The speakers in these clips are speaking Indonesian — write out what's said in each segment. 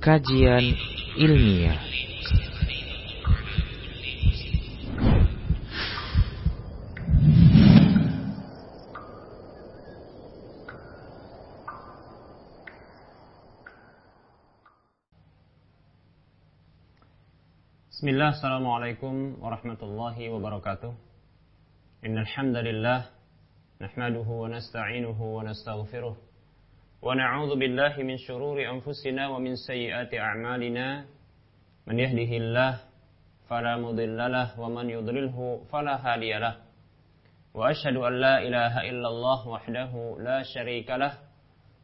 kajian ilmiah. Bismillah, Assalamualaikum warahmatullahi wabarakatuh. Innal hamdalillah nahmaduhu wa nasta'inuhu wa nastaghfiruh ونعوذ بالله من شرور أنفسنا ومن سيئات أعمالنا. من يهده الله فلا مضل له ومن يضلله فلا هادي له. وأشهد أن لا إله إلا الله وحده لا شريك له.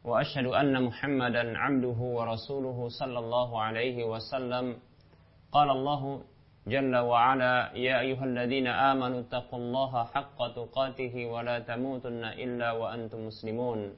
وأشهد أن محمدا عبده ورسوله صلى الله عليه وسلم. قال الله جل وعلا يا أيها الذين آمنوا اتقوا الله حق تقاته ولا تموتن إلا وأنتم مسلمون.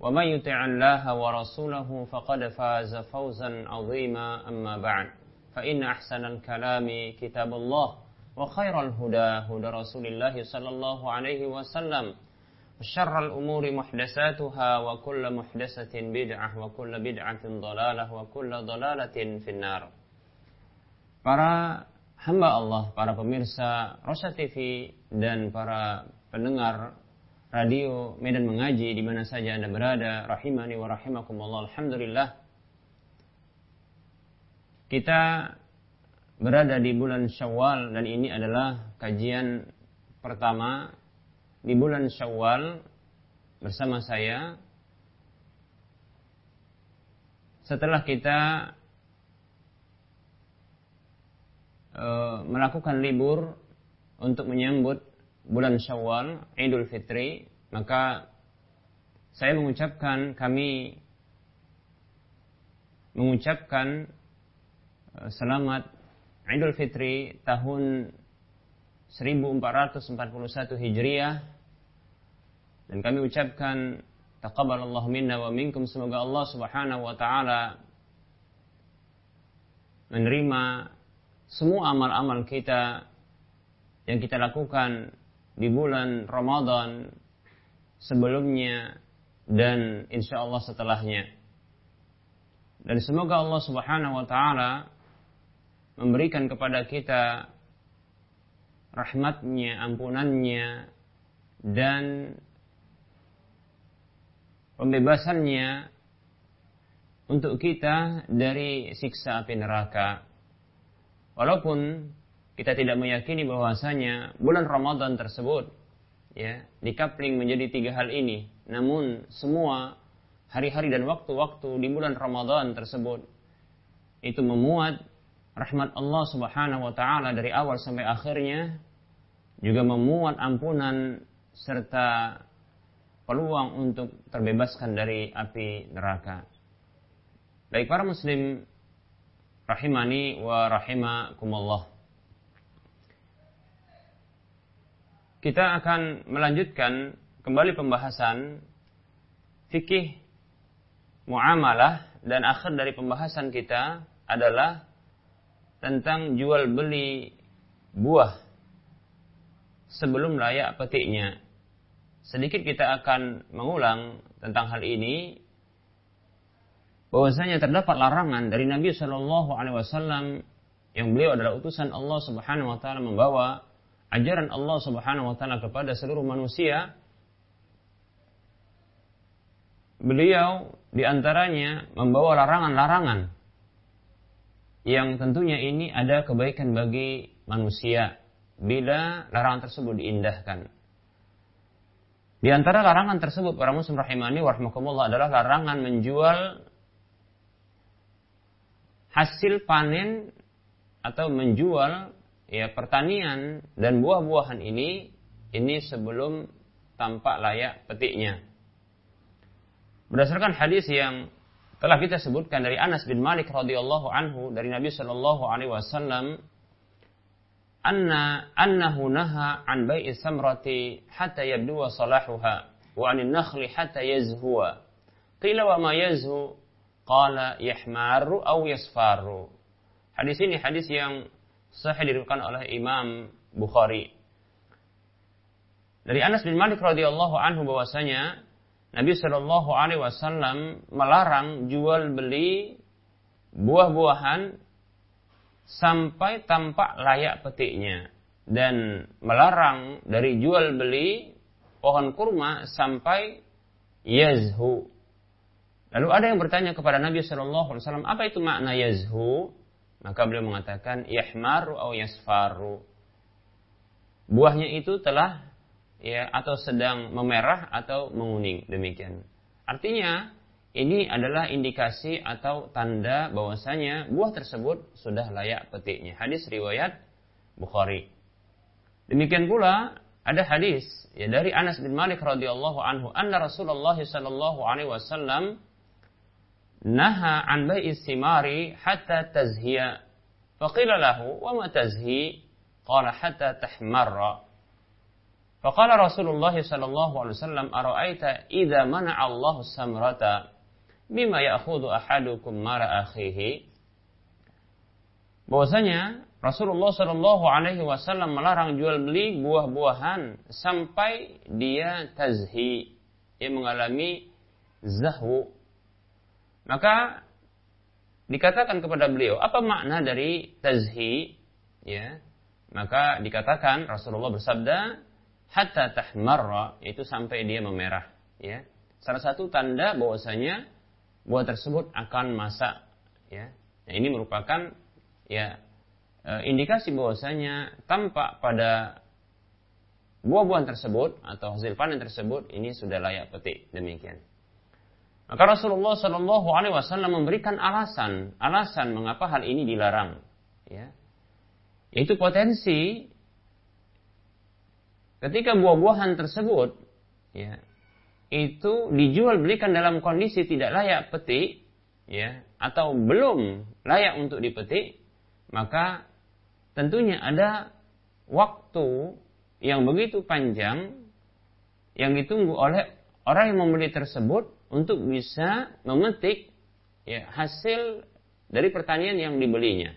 ومن يطع الله ورسوله فقد فاز فوزا عظيما أما بعد فإن أحسن الكلام كتاب الله وخير الهدى هدى رسول الله صلى الله عليه وسلم وشر الأمور محدثاتها وكل محدثة بدعة وكل بدعة ضلالة وكل ضلالة في النار Para hamba Allah, para pemirsa Rosa TV dan para pendengar radio Medan Mengaji di mana saja Anda berada, rahimani wa rahimakumullah. Alhamdulillah. Kita berada di bulan Syawal dan ini adalah kajian pertama di bulan Syawal bersama saya setelah kita e, melakukan libur untuk menyambut bulan Syawal Idul Fitri maka saya mengucapkan kami mengucapkan e, selamat Idul Fitri tahun 1441 Hijriah. Dan kami ucapkan taqabbalallahu minna wa minkum. Semoga Allah Subhanahu wa taala menerima semua amal-amal kita yang kita lakukan di bulan Ramadan sebelumnya dan insya Allah setelahnya. Dan semoga Allah Subhanahu wa taala memberikan kepada kita rahmatnya, ampunannya, dan pembebasannya untuk kita dari siksa api neraka. Walaupun kita tidak meyakini bahwasanya bulan Ramadan tersebut ya dikapling menjadi tiga hal ini, namun semua hari-hari dan waktu-waktu di bulan Ramadan tersebut itu memuat rahmat Allah Subhanahu wa taala dari awal sampai akhirnya juga memuat ampunan serta peluang untuk terbebaskan dari api neraka. Baik para muslim rahimani wa rahimakumullah. Kita akan melanjutkan kembali pembahasan fikih muamalah dan akhir dari pembahasan kita adalah tentang jual beli buah sebelum layak petiknya. Sedikit kita akan mengulang tentang hal ini. Bahwasanya terdapat larangan dari Nabi Shallallahu Alaihi Wasallam yang beliau adalah utusan Allah Subhanahu Wa Taala membawa ajaran Allah Subhanahu Wa Taala kepada seluruh manusia. Beliau di antaranya membawa larangan-larangan yang tentunya ini ada kebaikan bagi manusia bila larangan tersebut diindahkan. Di antara larangan tersebut para muslim rahimani warahmatullah adalah larangan menjual hasil panen atau menjual ya pertanian dan buah-buahan ini ini sebelum tampak layak petiknya. Berdasarkan hadis yang telah kita sebutkan dari Anas bin Malik radhiyallahu anhu dari Nabi Shallallahu alaihi wasallam anna annahu naha an bai'i samrati hatta yabduwa salahuha wa anin nakhli hatta yazhuwa qila wa ma yazhu qala yahmaru aw yasfaru hadis ini hadis yang sahih diriwayatkan oleh Imam Bukhari dari Anas bin Malik radhiyallahu anhu bahwasanya Nabi Shallallahu alaihi wasallam melarang jual beli buah-buahan sampai tampak layak petiknya dan melarang dari jual beli pohon kurma sampai yazhu. Lalu ada yang bertanya kepada Nabi Shallallahu Alaihi Wasallam apa itu makna yazhu? Maka beliau mengatakan yahmaru atau yasfaru. Buahnya itu telah ya atau sedang memerah atau menguning demikian. Artinya ini adalah indikasi atau tanda bahwasanya buah tersebut sudah layak petiknya. Hadis riwayat Bukhari. Demikian pula ada hadis ya dari Anas bin Malik radhiyallahu anhu anna Rasulullah sallallahu alaihi wasallam naha an bai'is simari hatta tazhiya. Faqila lahu wa ma tazhi? Qala hatta tahmarra. Faqala Rasulullah sallallahu alaihi wasallam ara'aita idza mana'a Allahu samrata bima ya'khudhu ahadukum mara akhihi bahwasanya Rasulullah Shallallahu Alaihi Wasallam melarang jual beli buah-buahan sampai dia tazhi, dia mengalami zahwu. Maka dikatakan kepada beliau, apa makna dari tazhi? Ya, maka dikatakan Rasulullah bersabda, hatta tahmarra, itu sampai dia memerah. Ya, salah satu tanda bahwasanya buah tersebut akan masak. Ya. Nah, ini merupakan ya e, indikasi bahwasanya tampak pada buah-buahan tersebut atau hasil panen tersebut ini sudah layak petik. Demikian maka Rasulullah Shallallahu Alaihi Wasallam memberikan alasan alasan mengapa hal ini dilarang ya. Yaitu potensi ketika buah-buahan tersebut ya itu dijual belikan dalam kondisi tidak layak petik ya atau belum layak untuk dipetik maka tentunya ada waktu yang begitu panjang yang ditunggu oleh orang yang membeli tersebut untuk bisa memetik ya hasil dari pertanian yang dibelinya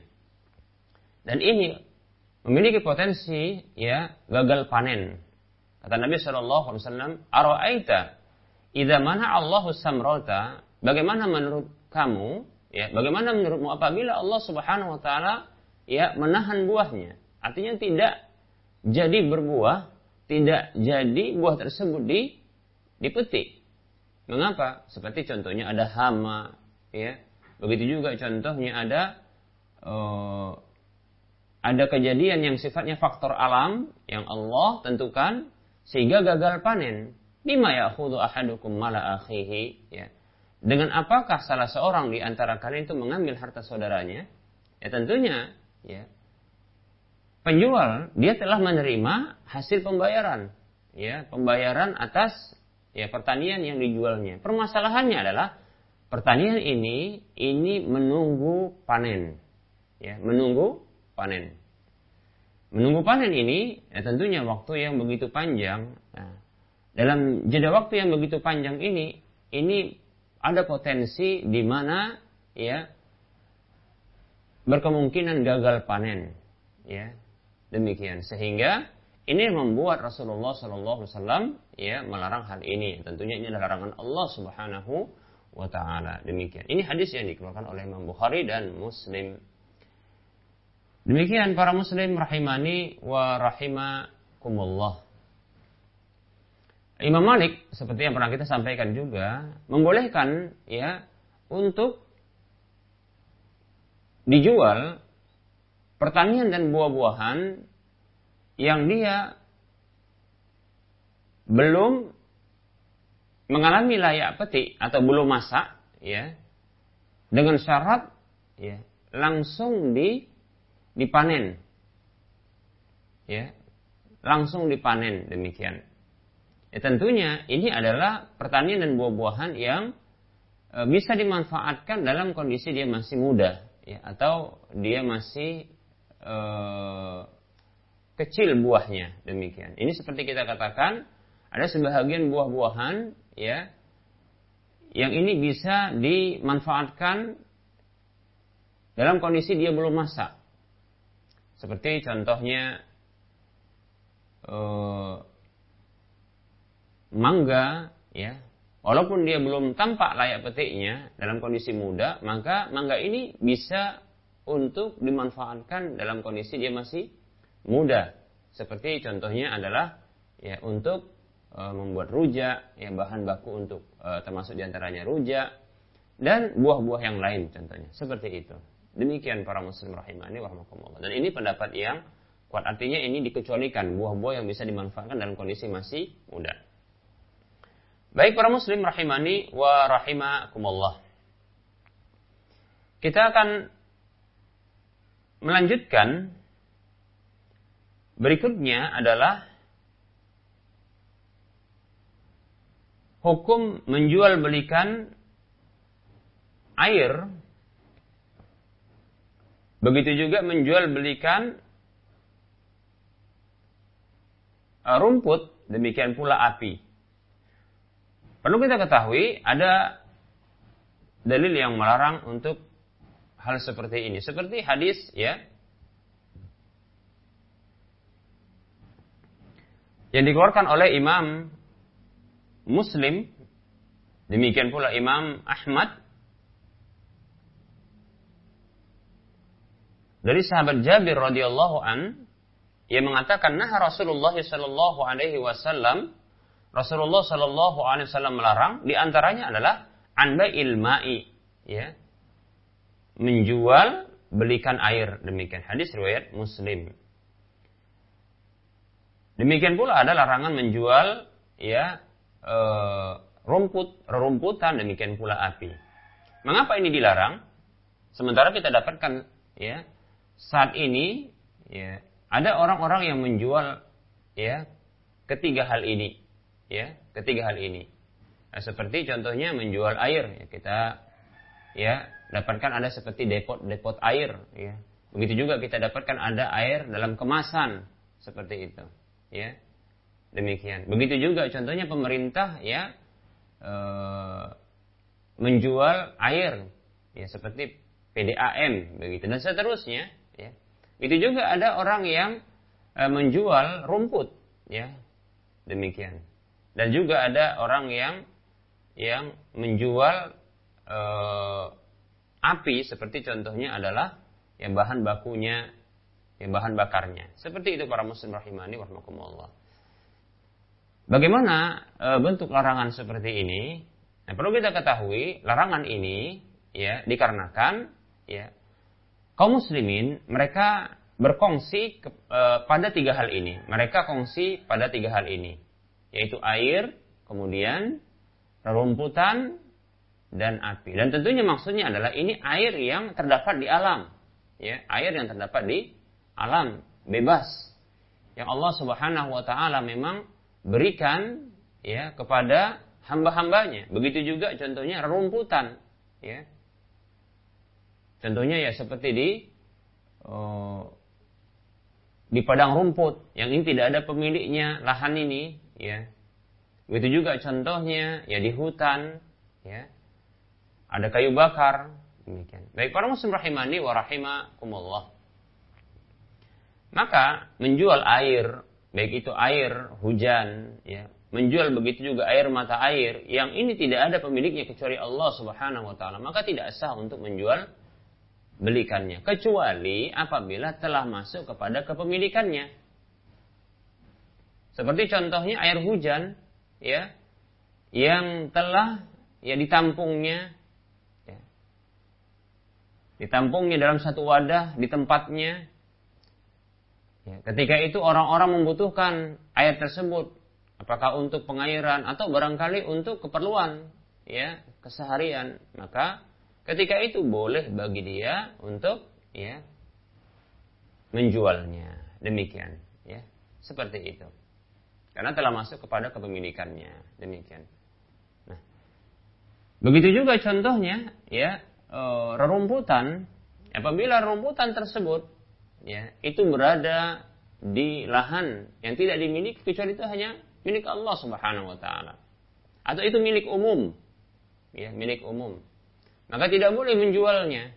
dan ini memiliki potensi ya gagal panen kata Nabi Shallallahu Alaihi Wasallam aroaita Idza mana Allahu samrota, bagaimana menurut kamu, ya, bagaimana menurutmu apabila Allah Subhanahu wa taala ya menahan buahnya? Artinya tidak jadi berbuah, tidak jadi buah tersebut di dipetik. Mengapa? Seperti contohnya ada hama, ya. Begitu juga contohnya ada uh, ada kejadian yang sifatnya faktor alam yang Allah tentukan sehingga gagal panen. Bima ya'khudhu ahadukum mala akhihi ya. Dengan apakah salah seorang di antara kalian itu mengambil harta saudaranya? Ya tentunya ya. Penjual dia telah menerima hasil pembayaran ya, pembayaran atas ya pertanian yang dijualnya. Permasalahannya adalah pertanian ini ini menunggu panen. Ya, menunggu panen. Menunggu panen ini ya tentunya waktu yang begitu panjang. Nah, dalam jeda waktu yang begitu panjang ini, ini ada potensi di mana ya berkemungkinan gagal panen, ya demikian sehingga ini membuat Rasulullah Shallallahu Alaihi Wasallam ya melarang hal ini. Tentunya ini adalah larangan Allah Subhanahu wa taala. Demikian. Ini hadis yang dikeluarkan oleh Imam Bukhari dan Muslim. Demikian para muslim rahimani wa rahimakumullah. Imam Malik seperti yang pernah kita sampaikan juga membolehkan ya untuk dijual pertanian dan buah-buahan yang dia belum mengalami layak petik atau belum masak ya dengan syarat ya langsung di dipanen. Ya langsung dipanen demikian. Ya tentunya ini adalah pertanian dan buah-buahan yang e, bisa dimanfaatkan dalam kondisi dia masih muda ya atau dia masih e, kecil buahnya demikian. Ini seperti kita katakan ada sebahagian buah-buahan ya yang ini bisa dimanfaatkan dalam kondisi dia belum masak. Seperti contohnya eh, mangga ya walaupun dia belum tampak layak petiknya dalam kondisi muda maka mangga ini bisa untuk dimanfaatkan dalam kondisi dia masih mudah. Seperti contohnya adalah ya untuk e, membuat rujak, ya bahan baku untuk e, termasuk di antaranya rujak dan buah-buah yang lain contohnya. Seperti itu. Demikian para muslim rahimani warahmatullah. Dan ini pendapat yang kuat artinya ini dikecualikan buah-buah yang bisa dimanfaatkan dalam kondisi masih muda. Baik para muslim rahimani wa rahimakumullah. Kita akan melanjutkan Berikutnya adalah hukum menjual belikan air. Begitu juga menjual belikan uh, rumput, demikian pula api. Perlu kita ketahui ada dalil yang melarang untuk hal seperti ini. Seperti hadis ya yang dikeluarkan oleh Imam Muslim. Demikian pula Imam Ahmad. Dari sahabat Jabir radhiyallahu an yang mengatakan nah Rasulullah sallallahu alaihi wasallam. Rasulullah sallallahu alaihi wasallam melarang di antaranya adalah anda ilmai ya. Menjual belikan air. Demikian hadis riwayat Muslim Demikian pula ada larangan menjual ya e, rumput, rumputan demikian pula api. Mengapa ini dilarang? Sementara kita dapatkan ya saat ini ya ada orang-orang yang menjual ya ketiga hal ini ya ketiga hal ini. Nah, seperti contohnya menjual air ya kita ya dapatkan ada seperti depot-depot air ya. Begitu juga kita dapatkan ada air dalam kemasan seperti itu ya. Demikian. Begitu juga contohnya pemerintah ya e, menjual air ya seperti PDAM begitu dan seterusnya ya. Itu juga ada orang yang e, menjual rumput ya. Demikian. Dan juga ada orang yang yang menjual e, api seperti contohnya adalah yang bahan bakunya yang bahan bakarnya. Seperti itu para muslim rahimani warahmatullah. Bagaimana e, bentuk larangan seperti ini? Nah, perlu kita ketahui larangan ini ya dikarenakan ya kaum muslimin mereka berkongsi ke, e, pada tiga hal ini. Mereka kongsi pada tiga hal ini, yaitu air, kemudian rerumputan dan api. Dan tentunya maksudnya adalah ini air yang terdapat di alam, ya, air yang terdapat di alam bebas yang Allah Subhanahu wa taala memang berikan ya kepada hamba-hambanya. Begitu juga contohnya rumputan ya. Contohnya ya seperti di oh, di padang rumput yang ini tidak ada pemiliknya lahan ini ya. Begitu juga contohnya ya di hutan ya. Ada kayu bakar demikian. Baik para muslim rahimani wa rahimakumullah. Maka menjual air, baik itu air hujan, ya, menjual begitu juga air mata air yang ini tidak ada pemiliknya kecuali Allah Subhanahu wa taala, maka tidak sah untuk menjual belikannya kecuali apabila telah masuk kepada kepemilikannya. Seperti contohnya air hujan ya yang telah ya ditampungnya ya, ditampungnya dalam satu wadah di tempatnya Ya, ketika itu orang-orang membutuhkan air tersebut, apakah untuk pengairan atau barangkali untuk keperluan ya keseharian, maka ketika itu boleh bagi dia untuk ya menjualnya. Demikian, ya. Seperti itu. Karena telah masuk kepada kepemilikannya. Demikian. Nah, Begitu juga contohnya ya e, rerumputan apabila rerumputan tersebut ya itu berada di lahan yang tidak dimiliki kecuali itu hanya milik Allah Subhanahu wa taala. Atau itu milik umum. Ya, milik umum. Maka tidak boleh menjualnya.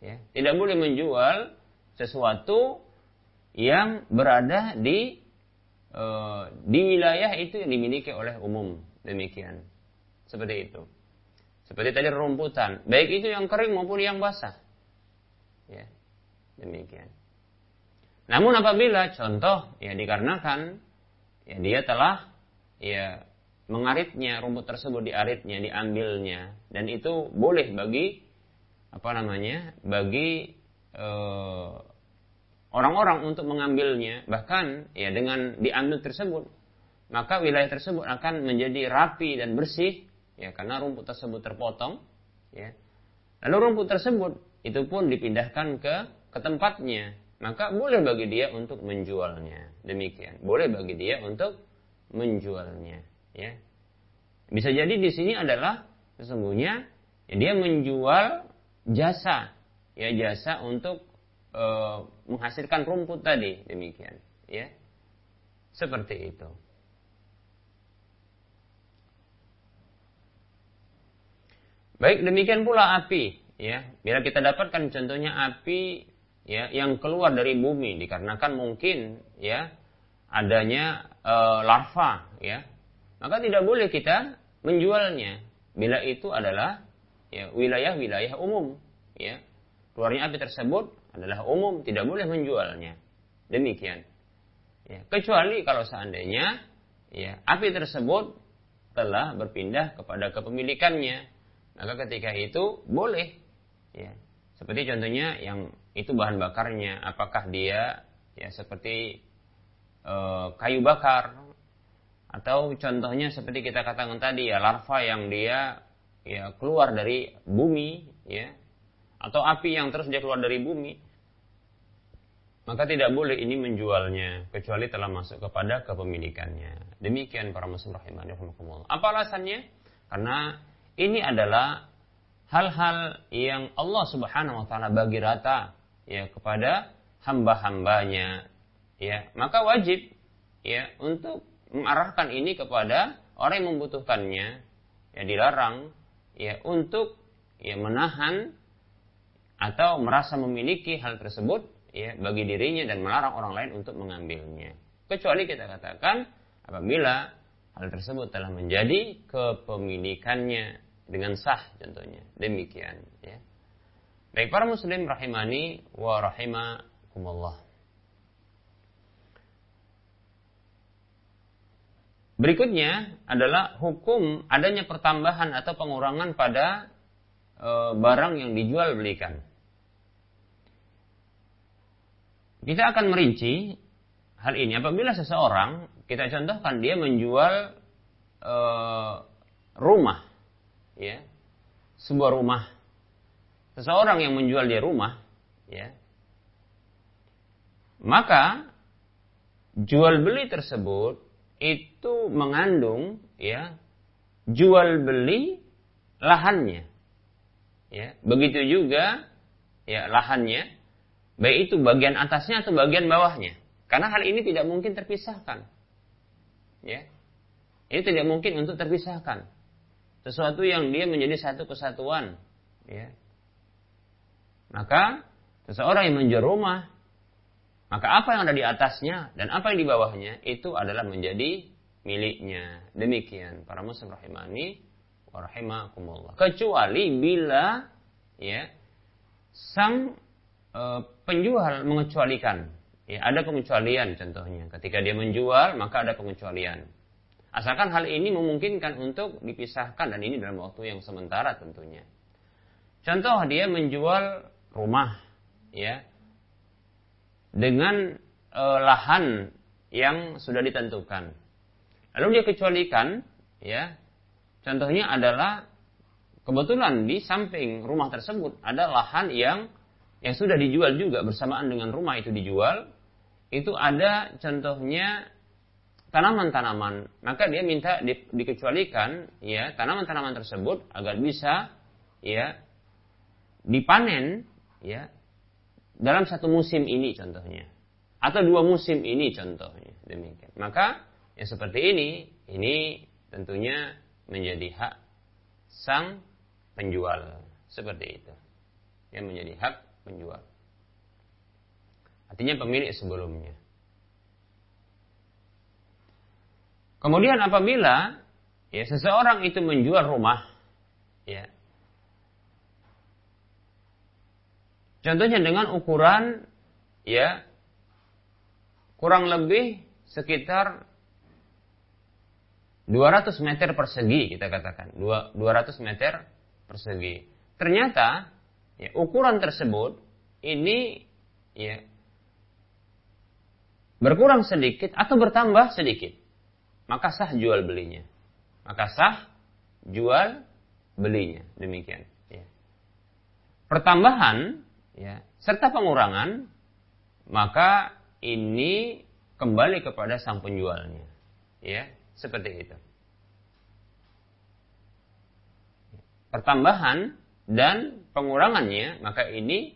Ya, tidak boleh menjual sesuatu yang berada di e, di wilayah itu yang dimiliki oleh umum. Demikian. Seperti itu. Seperti tadi rumputan, baik itu yang kering maupun yang basah. Ya. Demikian. Namun apabila contoh ya dikarenakan ya dia telah ya mengaritnya rumput tersebut diaritnya diambilnya dan itu boleh bagi apa namanya bagi eh, orang-orang untuk mengambilnya bahkan ya dengan diambil tersebut maka wilayah tersebut akan menjadi rapi dan bersih ya karena rumput tersebut terpotong ya. Lalu rumput tersebut itu pun dipindahkan ke ke tempatnya maka boleh bagi dia untuk menjualnya. Demikian. Boleh bagi dia untuk menjualnya ya. Bisa jadi di sini adalah sesungguhnya ya, dia menjual jasa ya jasa untuk e, menghasilkan rumput tadi. Demikian ya. Seperti itu. Baik demikian pula api ya. Bila kita dapatkan contohnya api ya yang keluar dari bumi dikarenakan mungkin ya adanya e, larva ya. Maka tidak boleh kita menjualnya. Bila itu adalah ya wilayah-wilayah umum ya. Keluarnya api tersebut adalah umum tidak boleh menjualnya. Demikian. Ya kecuali kalau seandainya ya api tersebut telah berpindah kepada kepemilikannya maka ketika itu boleh ya. Seperti contohnya yang itu bahan bakarnya. Apakah dia ya seperti e, kayu bakar? Atau contohnya seperti kita katakan tadi ya larva yang dia ya keluar dari bumi ya. Atau api yang terus dia keluar dari bumi. Maka tidak boleh ini menjualnya kecuali telah masuk kepada kepemilikannya. Demikian para muslim rahimani apa alasannya? Karena ini adalah hal-hal yang Allah Subhanahu wa taala bagi rata ya kepada hamba-hambanya ya. Maka wajib ya untuk mengarahkan ini kepada orang yang membutuhkannya ya dilarang ya untuk ya menahan atau merasa memiliki hal tersebut ya bagi dirinya dan melarang orang lain untuk mengambilnya. Kecuali kita katakan apabila hal tersebut telah menjadi kepemilikannya dengan sah contohnya. Demikian ya baik para muslim rahimani wa rahimakumullah Berikutnya adalah hukum adanya pertambahan atau pengurangan pada e, barang yang dijual belikan. Kita akan merinci hal ini apabila seseorang kita contohkan dia menjual e, rumah, ya, sebuah rumah. Seseorang yang menjual dia rumah, ya, maka jual beli tersebut itu mengandung ya jual beli lahannya. Ya, begitu juga ya lahannya baik itu bagian atasnya atau bagian bawahnya. Karena hal ini tidak mungkin terpisahkan. Ya. Ini tidak mungkin untuk terpisahkan. Sesuatu yang dia menjadi satu kesatuan, ya. Maka seseorang yang menjual rumah maka apa yang ada di atasnya dan apa yang di bawahnya itu adalah menjadi miliknya. Demikian para muslim rahimani wa rahimakumullah. Kecuali bila ya sang e, penjual mengecualikan. Ya, ada pengecualian contohnya. Ketika dia menjual, maka ada pengecualian. Asalkan hal ini memungkinkan untuk dipisahkan dan ini dalam waktu yang sementara tentunya. Contoh dia menjual rumah, ya, dengan e, lahan yang sudah ditentukan. Lalu dia kecualikan, ya, contohnya adalah kebetulan di samping rumah tersebut ada lahan yang yang sudah dijual juga bersamaan dengan rumah itu dijual, itu ada contohnya tanaman-tanaman, maka dia minta di, dikecualikan ya tanaman-tanaman tersebut agar bisa ya dipanen ya dalam satu musim ini contohnya atau dua musim ini contohnya demikian. Maka yang seperti ini ini tentunya menjadi hak sang penjual seperti itu. Yang menjadi hak penjual. Artinya pemilik sebelumnya. Kemudian apabila ya seseorang itu menjual rumah, ya. Contohnya dengan ukuran ya kurang lebih sekitar 200 meter persegi kita katakan 200 meter persegi ternyata ya, ukuran tersebut ini ya berkurang sedikit atau bertambah sedikit maka sah jual belinya. Maka sah jual belinya. Demikian. Ya. Pertambahan ya, serta pengurangan maka ini kembali kepada sang penjualnya. Ya, seperti itu. Pertambahan dan pengurangannya maka ini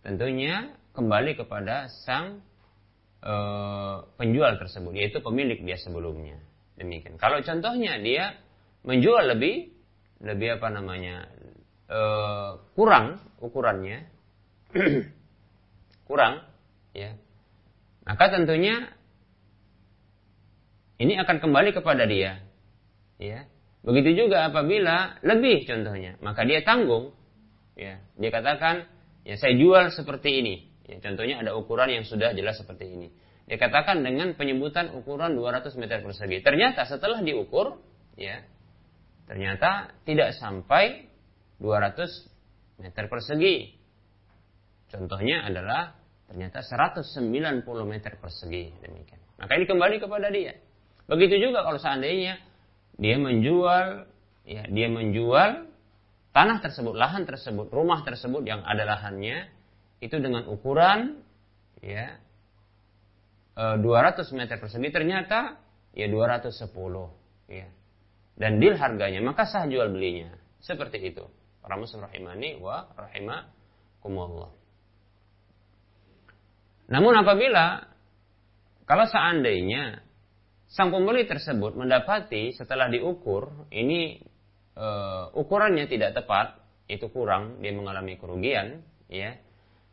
tentunya kembali kepada sang e, penjual tersebut yaitu pemilik dia sebelumnya. Demikian. Kalau contohnya dia menjual lebih lebih apa namanya e, kurang ukurannya kurang ya. Maka tentunya ini akan kembali kepada dia ya. Begitu juga apabila lebih contohnya maka dia tanggung ya. Dia katakan ya saya jual seperti ini. Ya contohnya ada ukuran yang sudah jelas seperti ini. Dikatakan dengan penyebutan ukuran 200 meter persegi. Ternyata setelah diukur, ya, ternyata tidak sampai 200 meter persegi. Contohnya adalah ternyata 190 meter persegi demikian. Maka ini kembali kepada dia. Begitu juga kalau seandainya dia menjual, ya, dia menjual tanah tersebut, lahan tersebut, rumah tersebut yang ada lahannya itu dengan ukuran ya 200 e, meter persegi ternyata ya 210 ya. Dan deal harganya maka sah jual belinya. Seperti itu. Para muslim rahimani wa rahimakumullah. Namun apabila kalau seandainya sang pembeli tersebut mendapati setelah diukur ini e, ukurannya tidak tepat, itu kurang, dia mengalami kerugian, ya,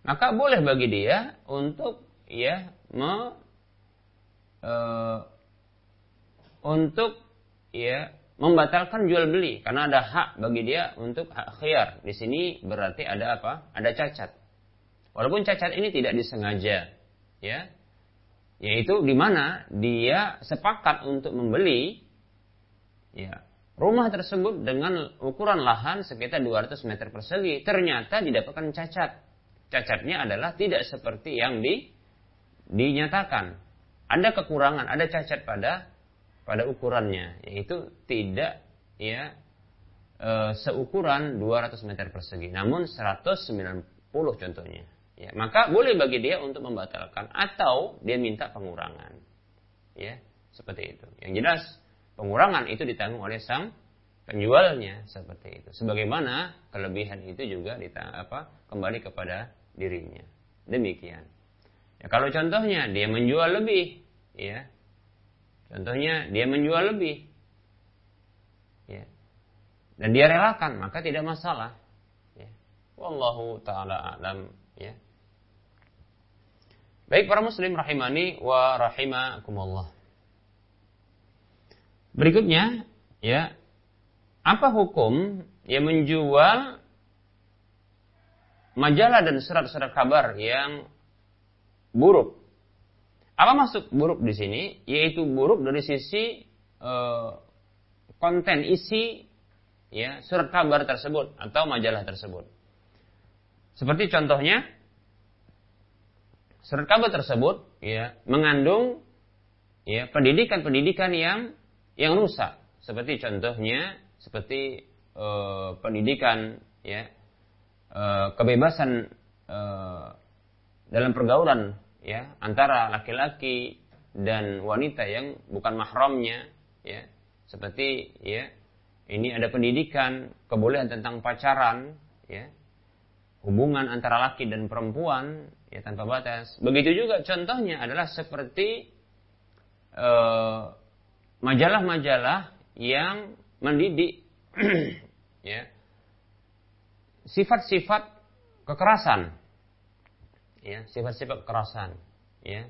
maka boleh bagi dia untuk ya me, uh, untuk ya membatalkan jual beli karena ada hak bagi dia untuk hak khiyar. Di sini berarti ada apa? Ada cacat. Walaupun cacat ini tidak disengaja, ya. Yaitu di mana dia sepakat untuk membeli ya, rumah tersebut dengan ukuran lahan sekitar 200 meter persegi. Ternyata didapatkan cacat. Cacatnya adalah tidak seperti yang di, dinyatakan ada kekurangan, ada cacat pada pada ukurannya, yaitu tidak ya e, seukuran 200 meter persegi, namun 190 contohnya. Ya, maka boleh bagi dia untuk membatalkan atau dia minta pengurangan. Ya, seperti itu. Yang jelas pengurangan itu ditanggung oleh sang penjualnya seperti itu. Sebagaimana kelebihan itu juga ditang apa kembali kepada dirinya. Demikian. Ya, kalau contohnya dia menjual lebih, ya. Contohnya dia menjual lebih. Ya. Dan dia relakan, maka tidak masalah. Ya. Wallahu taala alam, ya. Baik para muslim rahimani wa rahimakumullah. Berikutnya, ya, apa hukum yang menjual majalah dan surat-surat kabar yang buruk. Apa maksud buruk di sini? Yaitu buruk dari sisi uh, konten isi ya surat kabar tersebut atau majalah tersebut. Seperti contohnya surat kabar tersebut ya mengandung ya pendidikan-pendidikan yang yang rusak. Seperti contohnya seperti uh, pendidikan ya uh, kebebasan uh, dalam pergaulan ya antara laki-laki dan wanita yang bukan mahramnya ya seperti ya ini ada pendidikan kebolehan tentang pacaran ya hubungan antara laki dan perempuan ya tanpa batas. Begitu juga contohnya adalah seperti eh, majalah-majalah uh, yang mendidik ya sifat-sifat kekerasan. Ya sifat-sifat kekerasan ya.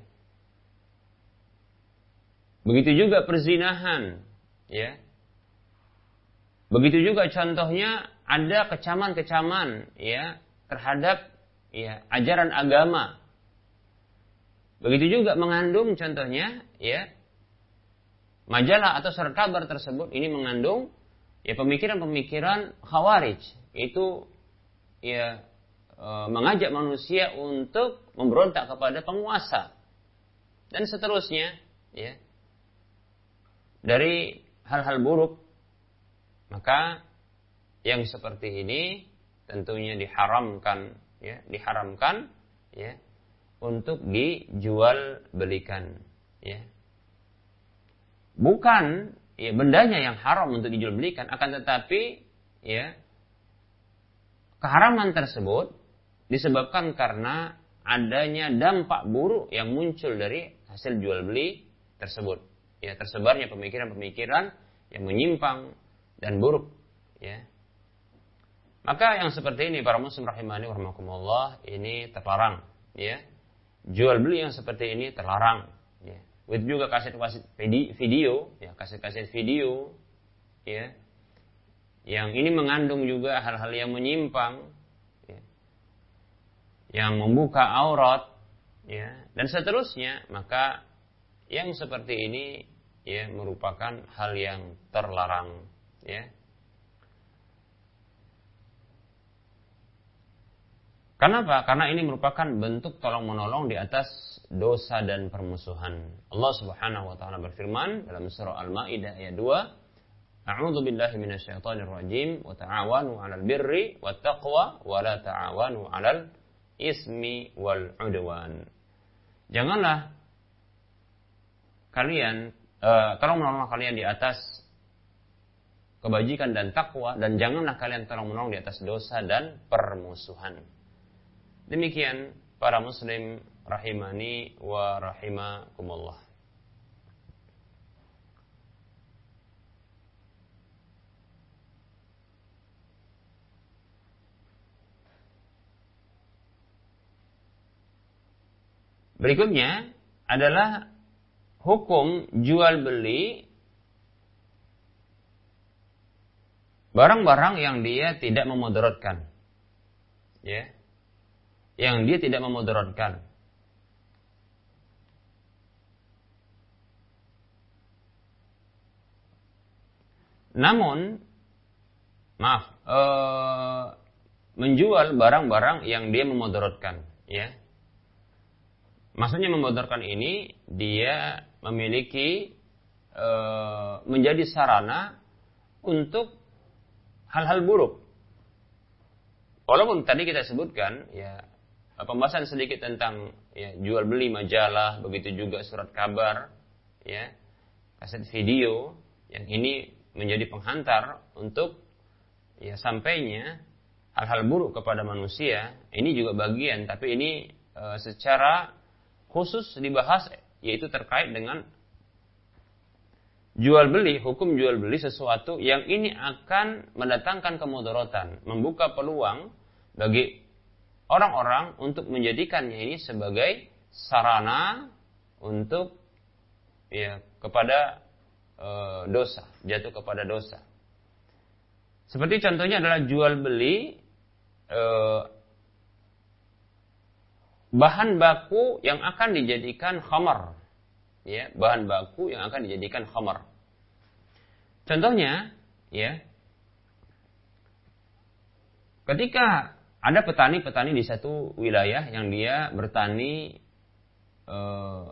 Begitu juga perzinahan ya. Begitu juga contohnya ada kecaman-kecaman ya terhadap ya ajaran agama. Begitu juga mengandung contohnya ya majalah atau surat kabar tersebut ini mengandung ya pemikiran-pemikiran khawarij. Itu ya e, mengajak manusia untuk memberontak kepada penguasa. Dan seterusnya ya. Dari hal-hal buruk. Maka yang seperti ini tentunya diharamkan ya diharamkan ya untuk dijual belikan ya. Bukan ya bendanya yang haram untuk dijual belikan akan tetapi ya keharaman tersebut disebabkan karena adanya dampak buruk yang muncul dari hasil jual beli tersebut. Ya tersebarnya pemikiran-pemikiran yang menyimpang dan buruk ya maka yang seperti ini para muslim rahimani warahmatullah ini terlarang ya. Jual beli yang seperti ini terlarang ya. With juga kaset-kaset video ya kaset-kaset video ya. Yang ini mengandung juga hal-hal yang menyimpang ya, yang membuka aurat ya. Dan seterusnya maka yang seperti ini ya merupakan hal yang terlarang ya Kenapa? Karena ini merupakan bentuk tolong menolong di atas dosa dan permusuhan. Allah Subhanahu wa taala berfirman dalam surah Al-Maidah ayat 2, A'udzu billahi minasyaitonir rajim wa ta'awanu 'alal birri wat taqwa wa la ta'awanu 'alal ismi wal 'udwan. Janganlah kalian uh, tolong menolong kalian di atas kebajikan dan takwa dan janganlah kalian tolong menolong di atas dosa dan permusuhan. Demikian para muslim rahimani wa rahimakumullah. Berikutnya adalah hukum jual beli barang-barang yang dia tidak memudaratkan. Ya. Yang dia tidak memudaratkan. Namun maaf, ee, menjual barang-barang yang dia memudaratkan, ya. Maksudnya memudaratkan ini dia memiliki e, menjadi sarana untuk hal-hal buruk. Walaupun tadi kita sebutkan ya pembahasan sedikit tentang ya, jual beli majalah, begitu juga surat kabar, ya, kaset video yang ini menjadi penghantar untuk ya sampainya hal-hal buruk kepada manusia. Ini juga bagian, tapi ini e, secara khusus dibahas yaitu terkait dengan jual beli, hukum jual beli sesuatu yang ini akan mendatangkan kemudaratan, membuka peluang bagi orang-orang untuk menjadikannya ini sebagai sarana untuk ya kepada e, dosa, jatuh kepada dosa. Seperti contohnya adalah jual beli e, bahan baku yang akan dijadikan khamar. Ya, bahan baku yang akan dijadikan khamar. Contohnya, ya, ketika ada petani-petani di satu wilayah yang dia bertani eh,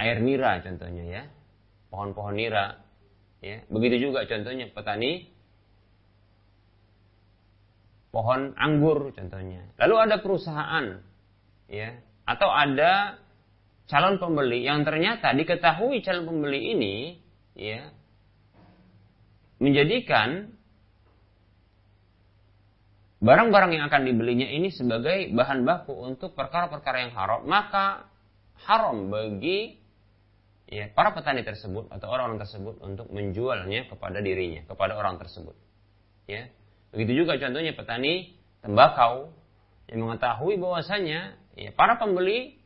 air nira contohnya ya, pohon-pohon nira, ya, begitu juga contohnya petani pohon anggur contohnya. Lalu ada perusahaan ya. Atau ada calon pembeli yang ternyata diketahui calon pembeli ini ya menjadikan barang-barang yang akan dibelinya ini sebagai bahan baku untuk perkara-perkara yang haram, maka haram bagi ya para petani tersebut atau orang-orang tersebut untuk menjualnya kepada dirinya, kepada orang tersebut. Ya. Begitu juga contohnya petani tembakau yang mengetahui bahwasanya ya para pembeli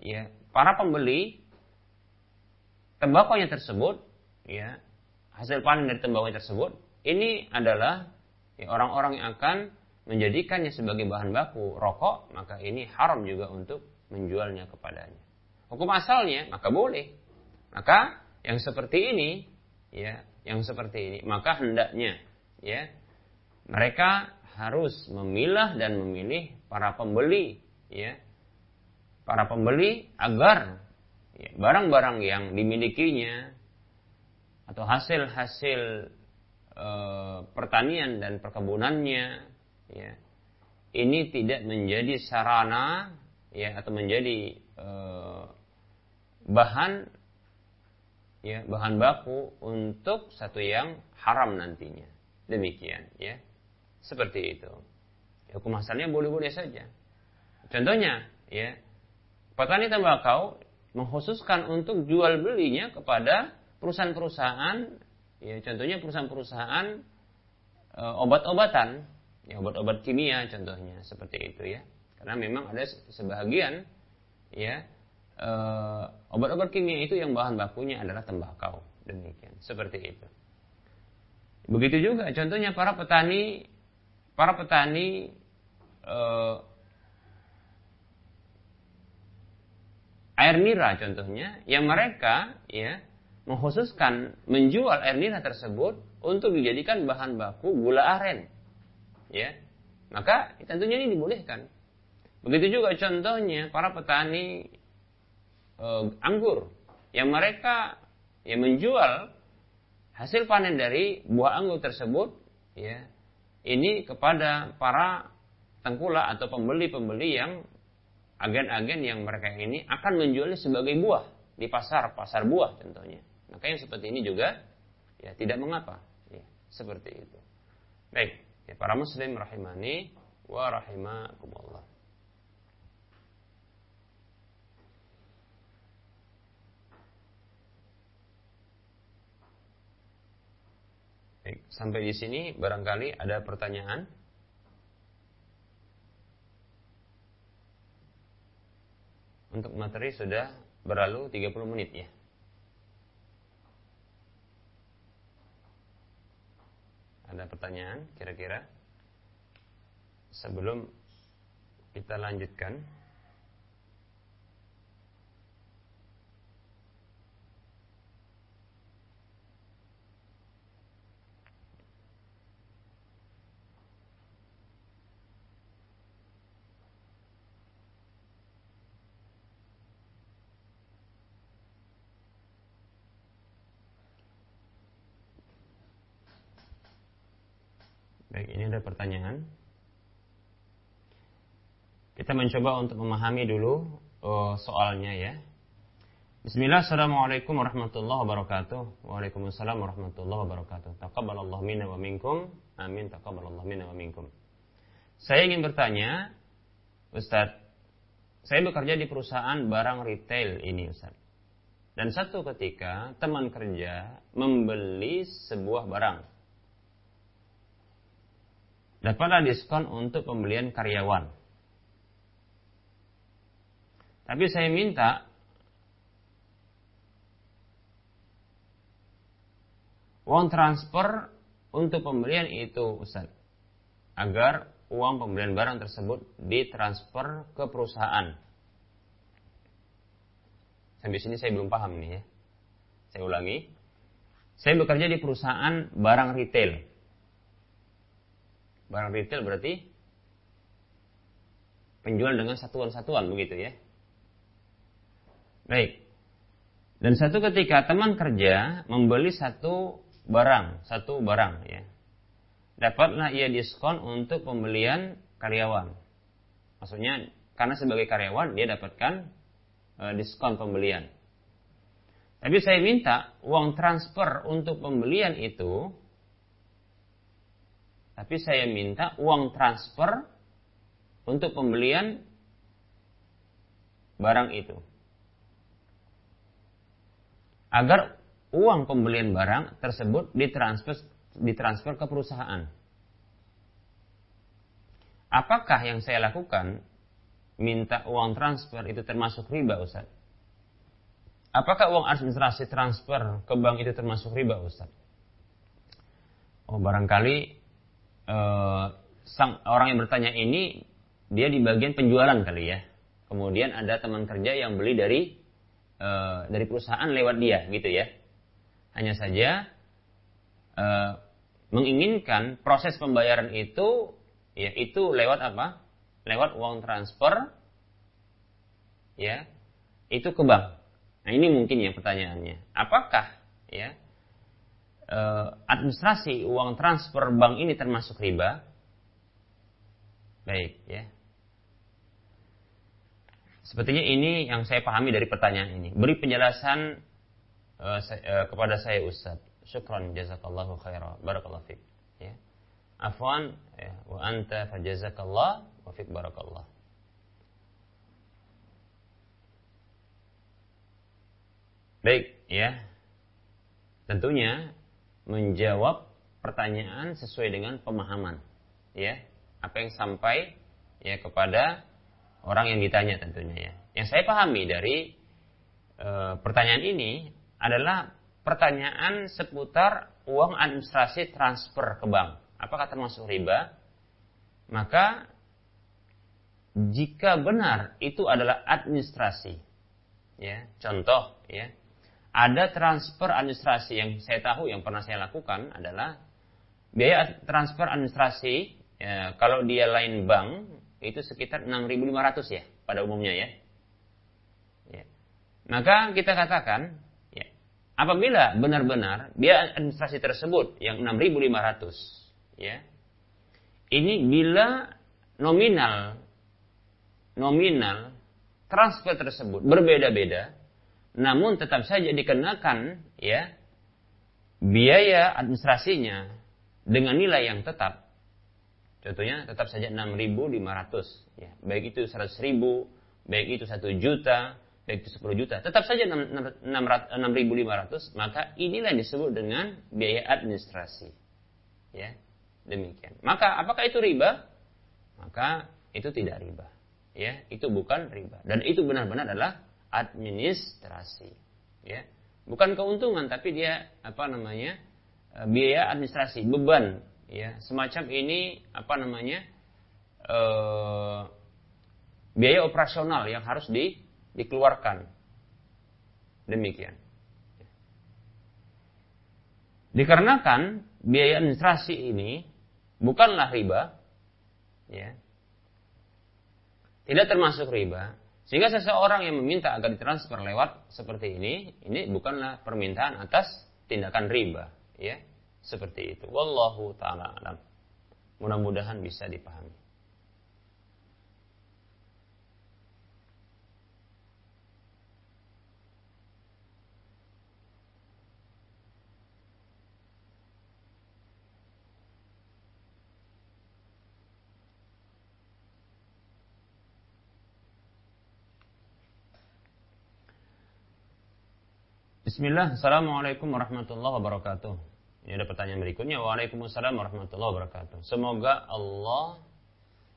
ya para pembeli tembakau yang tersebut ya hasil panen dari tembakau tersebut ini adalah orang-orang yang akan menjadikannya sebagai bahan baku rokok maka ini haram juga untuk menjualnya kepadanya. Hukum asalnya maka boleh. Maka yang seperti ini ya yang seperti ini maka hendaknya ya mereka harus memilah dan memilih para pembeli ya para pembeli agar ya, barang-barang ya, yang dimilikinya atau hasil-hasil e, pertanian dan perkebunannya ya ini tidak menjadi sarana ya atau menjadi e, bahan ya bahan baku untuk satu yang haram nantinya. Demikian ya seperti itu. Ya, hukum asalnya boleh-boleh saja. Contohnya ya petani tembakau mengkhususkan untuk jual belinya kepada perusahaan-perusahaan ya contohnya perusahaan-perusahaan e, obat-obatan. Ya obat-obat kimia contohnya seperti itu ya. Karena memang ada sebagian ya e, obat-obat kimia itu yang bahan bakunya adalah tembakau. Demikian seperti itu. Begitu juga contohnya para petani para petani e, air nira contohnya yang mereka ya mengkhususkan menjual air nira tersebut untuk dijadikan bahan baku gula aren. Ya. Maka tentunya ini dibolehkan. Begitu juga contohnya para petani e, anggur yang mereka yang menjual hasil panen dari buah anggur tersebut ya ini kepada para tengkulak atau pembeli-pembeli yang agen-agen yang mereka ini akan menjualnya sebagai buah di pasar pasar buah contohnya maka yang seperti ini juga ya tidak mengapa. Ya, seperti itu. Baik, ya, para muslim rahimani wa rahimakumullah. Baik, sampai di sini barangkali ada pertanyaan. Untuk materi sudah berlalu 30 menit ya. Ada pertanyaan kira-kira? Sebelum kita lanjutkan. Baik, ini ada pertanyaan. Kita mencoba untuk memahami dulu oh, soalnya ya. Bismillah, Assalamualaikum warahmatullahi wabarakatuh. Waalaikumsalam warahmatullahi wabarakatuh. Taqabbalallahu minna wa minkum. Amin. Taqabbalallahu minna wa minkum. Saya ingin bertanya, Ustadz, saya bekerja di perusahaan barang retail ini, Ustadz. Dan satu ketika teman kerja membeli sebuah barang dapatlah diskon untuk pembelian karyawan. Tapi saya minta uang transfer untuk pembelian itu Ustaz. Agar uang pembelian barang tersebut ditransfer ke perusahaan. Sampai sini saya belum paham nih ya. Saya ulangi. Saya bekerja di perusahaan barang retail. Barang retail berarti penjual dengan satuan-satuan begitu ya. Baik. Dan satu ketika teman kerja membeli satu barang, satu barang ya. Dapatlah ia diskon untuk pembelian karyawan. Maksudnya karena sebagai karyawan dia dapatkan uh, diskon pembelian. Tapi saya minta uang transfer untuk pembelian itu tapi saya minta uang transfer untuk pembelian barang itu. Agar uang pembelian barang tersebut ditransfer ditransfer ke perusahaan. Apakah yang saya lakukan minta uang transfer itu termasuk riba Ustaz? Apakah uang administrasi transfer ke bank itu termasuk riba Ustaz? Oh barangkali eh, sang orang yang bertanya ini dia di bagian penjualan kali ya. Kemudian ada teman kerja yang beli dari eh, dari perusahaan lewat dia gitu ya. Hanya saja eh, menginginkan proses pembayaran itu ya itu lewat apa? Lewat uang transfer ya itu ke bank. Nah ini mungkin ya pertanyaannya. Apakah ya uh, administrasi uang transfer bank ini termasuk riba? Baik, ya. Sepertinya ini yang saya pahami dari pertanyaan ini. Beri penjelasan uh, uh, kepada saya Ustaz. Syukran jazakallahu khairan. Barakallahu fiik. Ya. Afwan ya. wa anta fajazakallah wa fiik barakallah. Baik, ya. Tentunya menjawab pertanyaan sesuai dengan pemahaman ya apa yang sampai ya kepada orang yang ditanya tentunya ya. Yang saya pahami dari e, pertanyaan ini adalah pertanyaan seputar uang administrasi transfer ke bank. Apakah termasuk riba? Maka jika benar itu adalah administrasi ya contoh ya ada transfer administrasi yang saya tahu yang pernah saya lakukan adalah biaya transfer administrasi ya, kalau dia lain bank itu sekitar 6.500 ya pada umumnya ya. ya. Maka kita katakan ya, apabila benar-benar biaya administrasi tersebut yang 6.500 ya. Ini bila nominal nominal transfer tersebut berbeda-beda namun tetap saja dikenakan ya biaya administrasinya dengan nilai yang tetap. Contohnya tetap saja 6.500 ya. Baik itu 100.000, baik itu 1 juta, baik itu 10 juta, tetap saja 6.500, maka inilah disebut dengan biaya administrasi. Ya. Demikian. Maka apakah itu riba? Maka itu tidak riba. Ya, itu bukan riba. Dan itu benar-benar adalah administrasi. Ya. Bukan keuntungan tapi dia apa namanya? Eh, biaya administrasi, beban ya. Semacam ini apa namanya? E, biaya operasional yang harus di, dikeluarkan. Demikian. Dikarenakan biaya administrasi ini bukanlah riba, ya, tidak termasuk riba, sehingga seseorang yang meminta agar ditransfer lewat seperti ini, ini bukanlah permintaan atas tindakan riba, ya. Seperti itu. Wallahu taala alam. Mudah-mudahan bisa dipahami. Bismillah, Assalamualaikum warahmatullahi wabarakatuh. Ini ada pertanyaan berikutnya. Waalaikumsalam warahmatullahi wabarakatuh. Semoga Allah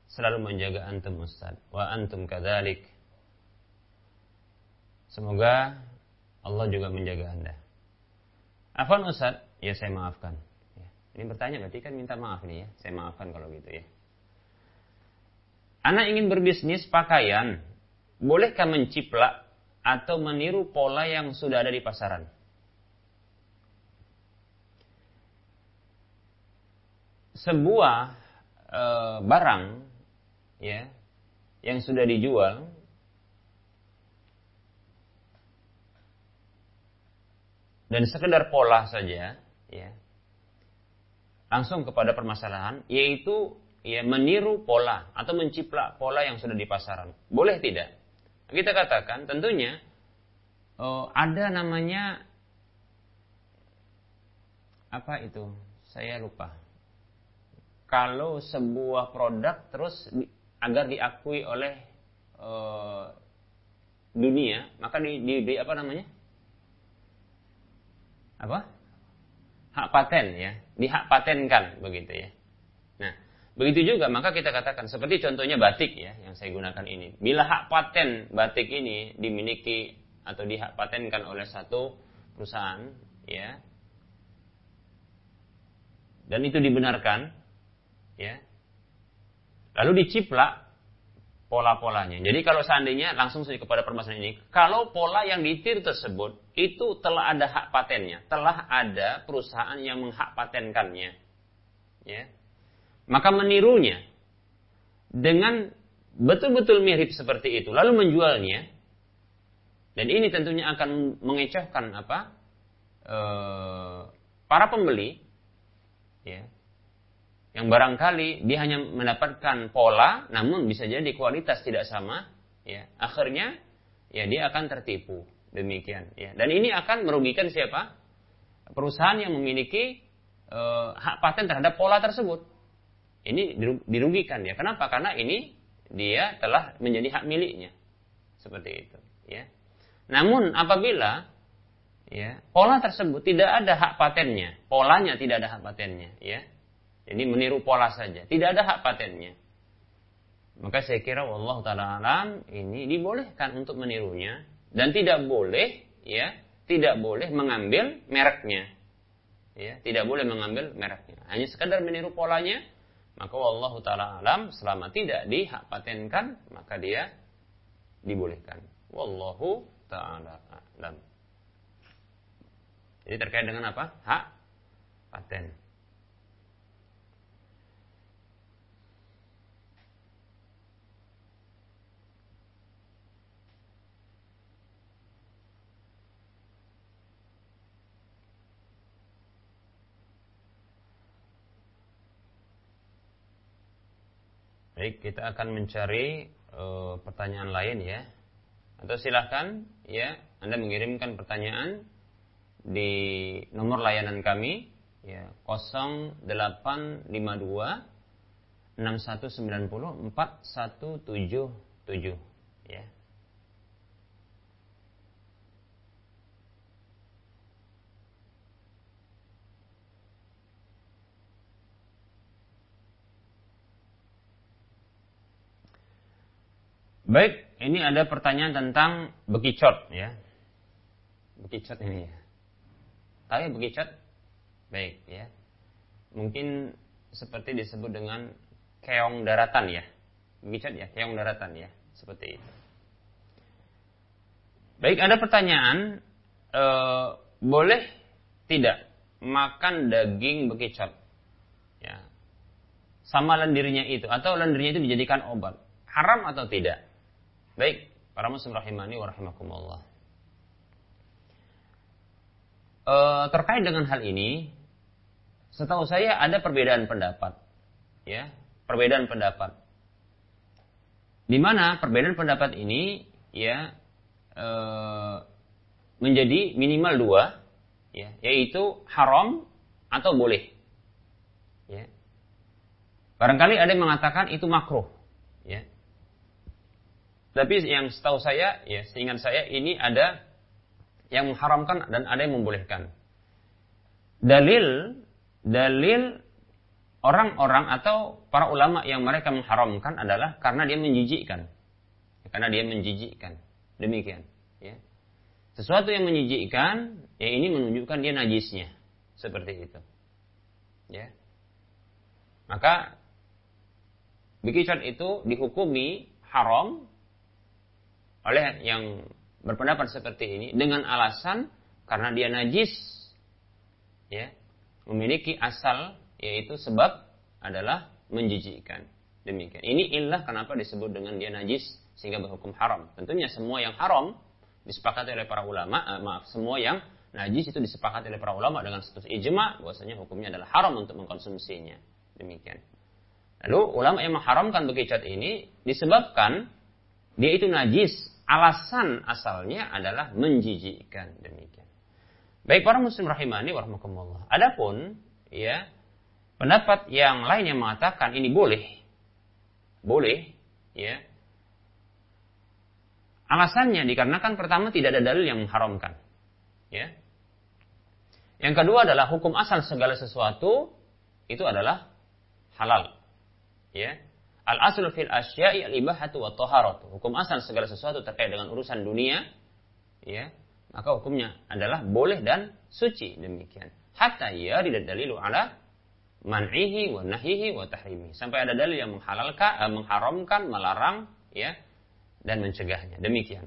selalu menjaga antum Ustaz. Wa antum kadalik. Semoga Allah juga menjaga anda. Afan Ustaz, ya saya maafkan. Ya. Ini bertanya berarti kan minta maaf nih ya. Saya maafkan kalau gitu ya. Anak ingin berbisnis pakaian. Bolehkah menciplak atau meniru pola yang sudah ada di pasaran. Sebuah e, barang ya yang sudah dijual dan sekedar pola saja ya langsung kepada permasalahan yaitu ya meniru pola atau menciplak pola yang sudah di pasaran. Boleh tidak? kita katakan tentunya oh, ada namanya apa itu? Saya lupa. Kalau sebuah produk terus di, agar diakui oleh uh, dunia, maka di, di, di apa namanya? Apa? Hak paten ya, dihak patenkan begitu ya. Nah, begitu juga maka kita katakan seperti contohnya batik ya yang saya gunakan ini. Bila hak paten batik ini dimiliki atau dihak patenkan oleh satu perusahaan ya, dan itu dibenarkan, ya. Lalu diciplak pola-polanya. Jadi kalau seandainya langsung saja kepada permasalahan ini, kalau pola yang ditiru tersebut itu telah ada hak patennya, telah ada perusahaan yang menghak patenkannya, ya, maka menirunya dengan betul-betul mirip seperti itu, lalu menjualnya, dan ini tentunya akan mengecohkan apa e, para pembeli ya yang barangkali dia hanya mendapatkan pola namun bisa jadi kualitas tidak sama ya. Akhirnya ya dia akan tertipu. Demikian ya. Dan ini akan merugikan siapa? Perusahaan yang memiliki e, hak paten terhadap pola tersebut. Ini dirugikan ya. Kenapa? Karena ini dia telah menjadi hak miliknya. Seperti itu ya. Namun apabila ya pola tersebut tidak ada hak patennya polanya tidak ada hak patennya ya jadi meniru pola saja. Tidak ada hak patennya maka saya kira Allah taala alam ini dibolehkan untuk menirunya. Dan tidak boleh ya tidak boleh mengambil mereknya. Ya tidak boleh mengambil mereknya. Hanya sekadar meniru polanya maka Allah taala alam selama tidak dihak patenkan maka dia dibolehkan. Wallahu taala alam. Jadi terkait dengan apa? Hak paten. Baik, kita akan mencari uh, pertanyaan lain ya. Atau silahkan ya, Anda mengirimkan pertanyaan di nomor layanan kami ya 0852 6190 4177 ya. Baik, ini ada pertanyaan tentang bekicot ya. Bekicot ini ya. Tahu ya bekicot? Baik ya. Mungkin seperti disebut dengan keong daratan ya. Bekicot ya, keong daratan ya. Seperti itu. Baik, ada pertanyaan. E, boleh tidak makan daging bekicot? Ya. Sama lendirnya itu. Atau lendirnya itu dijadikan obat. Haram atau tidak? Baik, para muslim rahimani wa rahimakumullah e, terkait dengan hal ini, setahu saya ada perbedaan pendapat, ya, perbedaan pendapat. Di mana perbedaan pendapat ini, ya, e, menjadi minimal dua, ya, yaitu haram atau boleh. Ya. Barangkali ada yang mengatakan itu makruh. Tapi yang setahu saya, ya, seingat saya ini ada yang mengharamkan dan ada yang membolehkan. Dalil dalil orang-orang atau para ulama yang mereka mengharamkan adalah karena dia menjijikkan. Karena dia menjijikkan. Demikian, ya. Sesuatu yang menjijikkan, ya ini menunjukkan dia najisnya. Seperti itu. Ya. Maka bikicat itu dihukumi haram oleh yang berpendapat seperti ini dengan alasan karena dia najis ya memiliki asal yaitu sebab adalah menjijikkan. Demikian. Ini ilah kenapa disebut dengan dia najis sehingga berhukum haram. Tentunya semua yang haram disepakati oleh para ulama eh, maaf semua yang najis itu disepakati oleh para ulama dengan status ijma bahwasanya hukumnya adalah haram untuk mengkonsumsinya. Demikian. Lalu ulama yang mengharamkan begicat ini disebabkan dia itu najis alasan asalnya adalah menjijikkan demikian. Baik para muslim rahimani warahmatullah. Adapun ya pendapat yang lain yang mengatakan ini boleh. Boleh ya. Alasannya dikarenakan pertama tidak ada dalil yang mengharamkan. Ya. Yang kedua adalah hukum asal segala sesuatu itu adalah halal. Ya. Al aslu fil asya'i al ibahatu wa taharatu. Hukum asal segala sesuatu terkait dengan urusan dunia ya maka hukumnya adalah boleh dan suci demikian. Hatta ya dalilu ala man'ihi wa nahihi wa tahrimi. Sampai ada dalil yang menghalalkan, eh, mengharamkan, melarang, ya, dan mencegahnya. Demikian.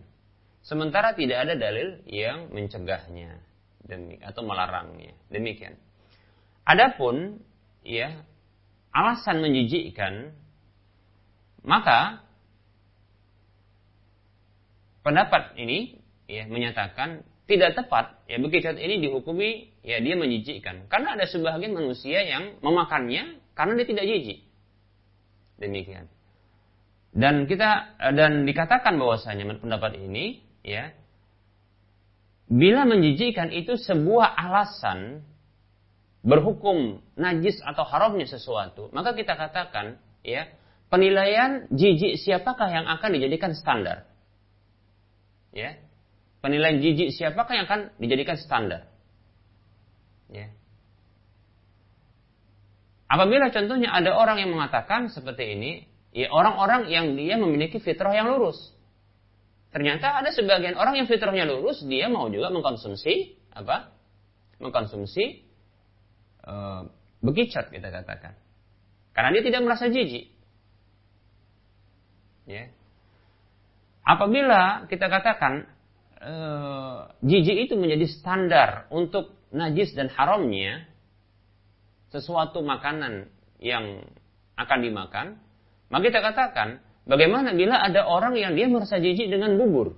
Sementara tidak ada dalil yang mencegahnya, demi atau melarangnya. Demikian. Adapun, ya, alasan menjijikkan, maka pendapat ini ya menyatakan tidak tepat. Ya begitu ini dihukumi ya dia menjijikkan. Karena ada sebagian manusia yang memakannya karena dia tidak jijik. Demikian. Dan kita dan dikatakan bahwasanya pendapat ini ya bila menjijikkan itu sebuah alasan berhukum najis atau haramnya sesuatu maka kita katakan ya penilaian jijik siapakah yang akan dijadikan standar ya penilaian jijik siapakah yang akan dijadikan standar? Ya. Apabila contohnya ada orang yang mengatakan seperti ini, ya orang-orang yang dia memiliki fitrah yang lurus. Ternyata ada sebagian orang yang fitrahnya lurus, dia mau juga mengkonsumsi apa? Mengkonsumsi uh, kita katakan. Karena dia tidak merasa jijik. Ya. Apabila kita katakan uh, jijik itu menjadi standar untuk najis dan haramnya sesuatu makanan yang akan dimakan, maka kita katakan bagaimana bila ada orang yang dia merasa jijik dengan bubur.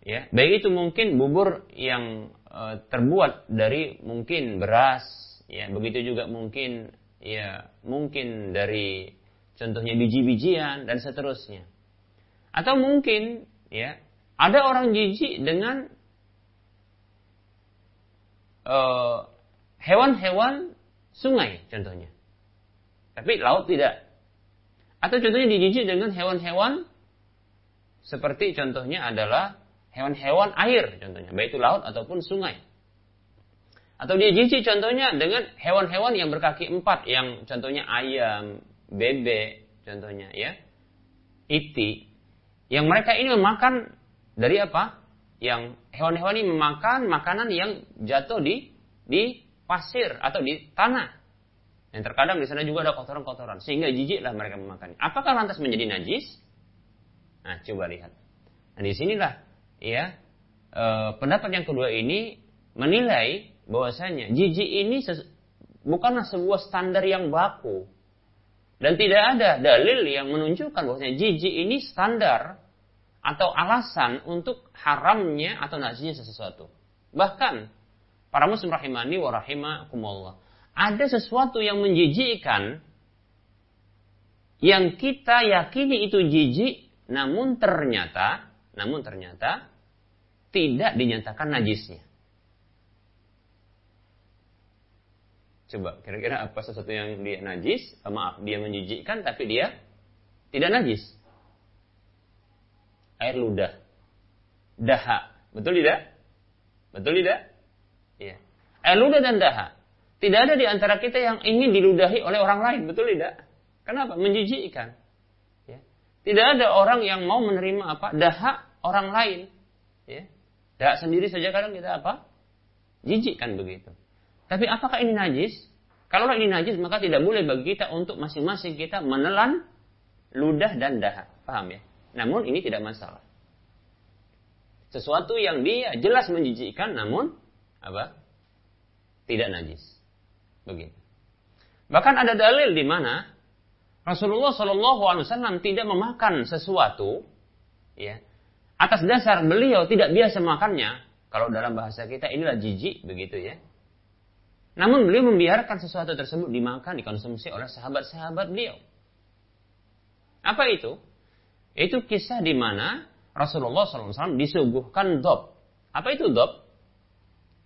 Ya, baik itu mungkin bubur yang uh, terbuat dari mungkin beras, ya, begitu juga mungkin ya mungkin dari contohnya biji-bijian dan seterusnya. Atau mungkin ya ada orang jijik dengan hewan hewan-hewan sungai contohnya. Tapi laut tidak. Atau contohnya dijijik dengan hewan-hewan seperti contohnya adalah hewan-hewan air contohnya, baik itu laut ataupun sungai. Atau dia jijik contohnya dengan hewan-hewan yang berkaki empat, yang contohnya ayam, bebek, contohnya ya, iti, yang mereka ini memakan dari apa? Yang hewan-hewan ini memakan makanan yang jatuh di di pasir atau di tanah. Yang terkadang di sana juga ada kotoran-kotoran sehingga jijiklah mereka memakannya. Apakah lantas menjadi najis? Nah, coba lihat. Nah, di sinilah ya e, pendapat yang kedua ini menilai bahwasanya jijik ini bukanlah sebuah standar yang baku dan tidak ada dalil yang menunjukkan bahwasanya jijik ini standar atau alasan untuk haramnya atau najisnya sesuatu. Bahkan para muslim rahimani wa rahimakumullah. Ada sesuatu yang menjijikkan yang kita yakini itu jijik namun ternyata namun ternyata tidak dinyatakan najisnya. Coba kira-kira apa sesuatu yang dia najis, maaf dia menjijikkan tapi dia tidak najis air ludah. Daha. Betul tidak? Betul tidak? Iya. Air ludah dan daha. Tidak ada di antara kita yang ingin diludahi oleh orang lain. Betul tidak? Kenapa? Menjijikkan. Ya. Tidak ada orang yang mau menerima apa? Daha orang lain. Ya. Daha sendiri saja kadang kita apa? Jijikkan begitu. Tapi apakah ini najis? Kalau ini najis maka tidak boleh bagi kita untuk masing-masing kita menelan ludah dan daha. Paham ya? Namun ini tidak masalah. Sesuatu yang dia jelas menjijikkan namun apa? Tidak najis. Begitu. Bahkan ada dalil di mana Rasulullah Shallallahu Alaihi Wasallam tidak memakan sesuatu, ya, atas dasar beliau tidak biasa makannya. Kalau dalam bahasa kita inilah jijik begitu ya. Namun beliau membiarkan sesuatu tersebut dimakan, dikonsumsi oleh sahabat-sahabat beliau. Apa itu? Itu kisah di mana Rasulullah SAW disuguhkan dob. Apa itu dob?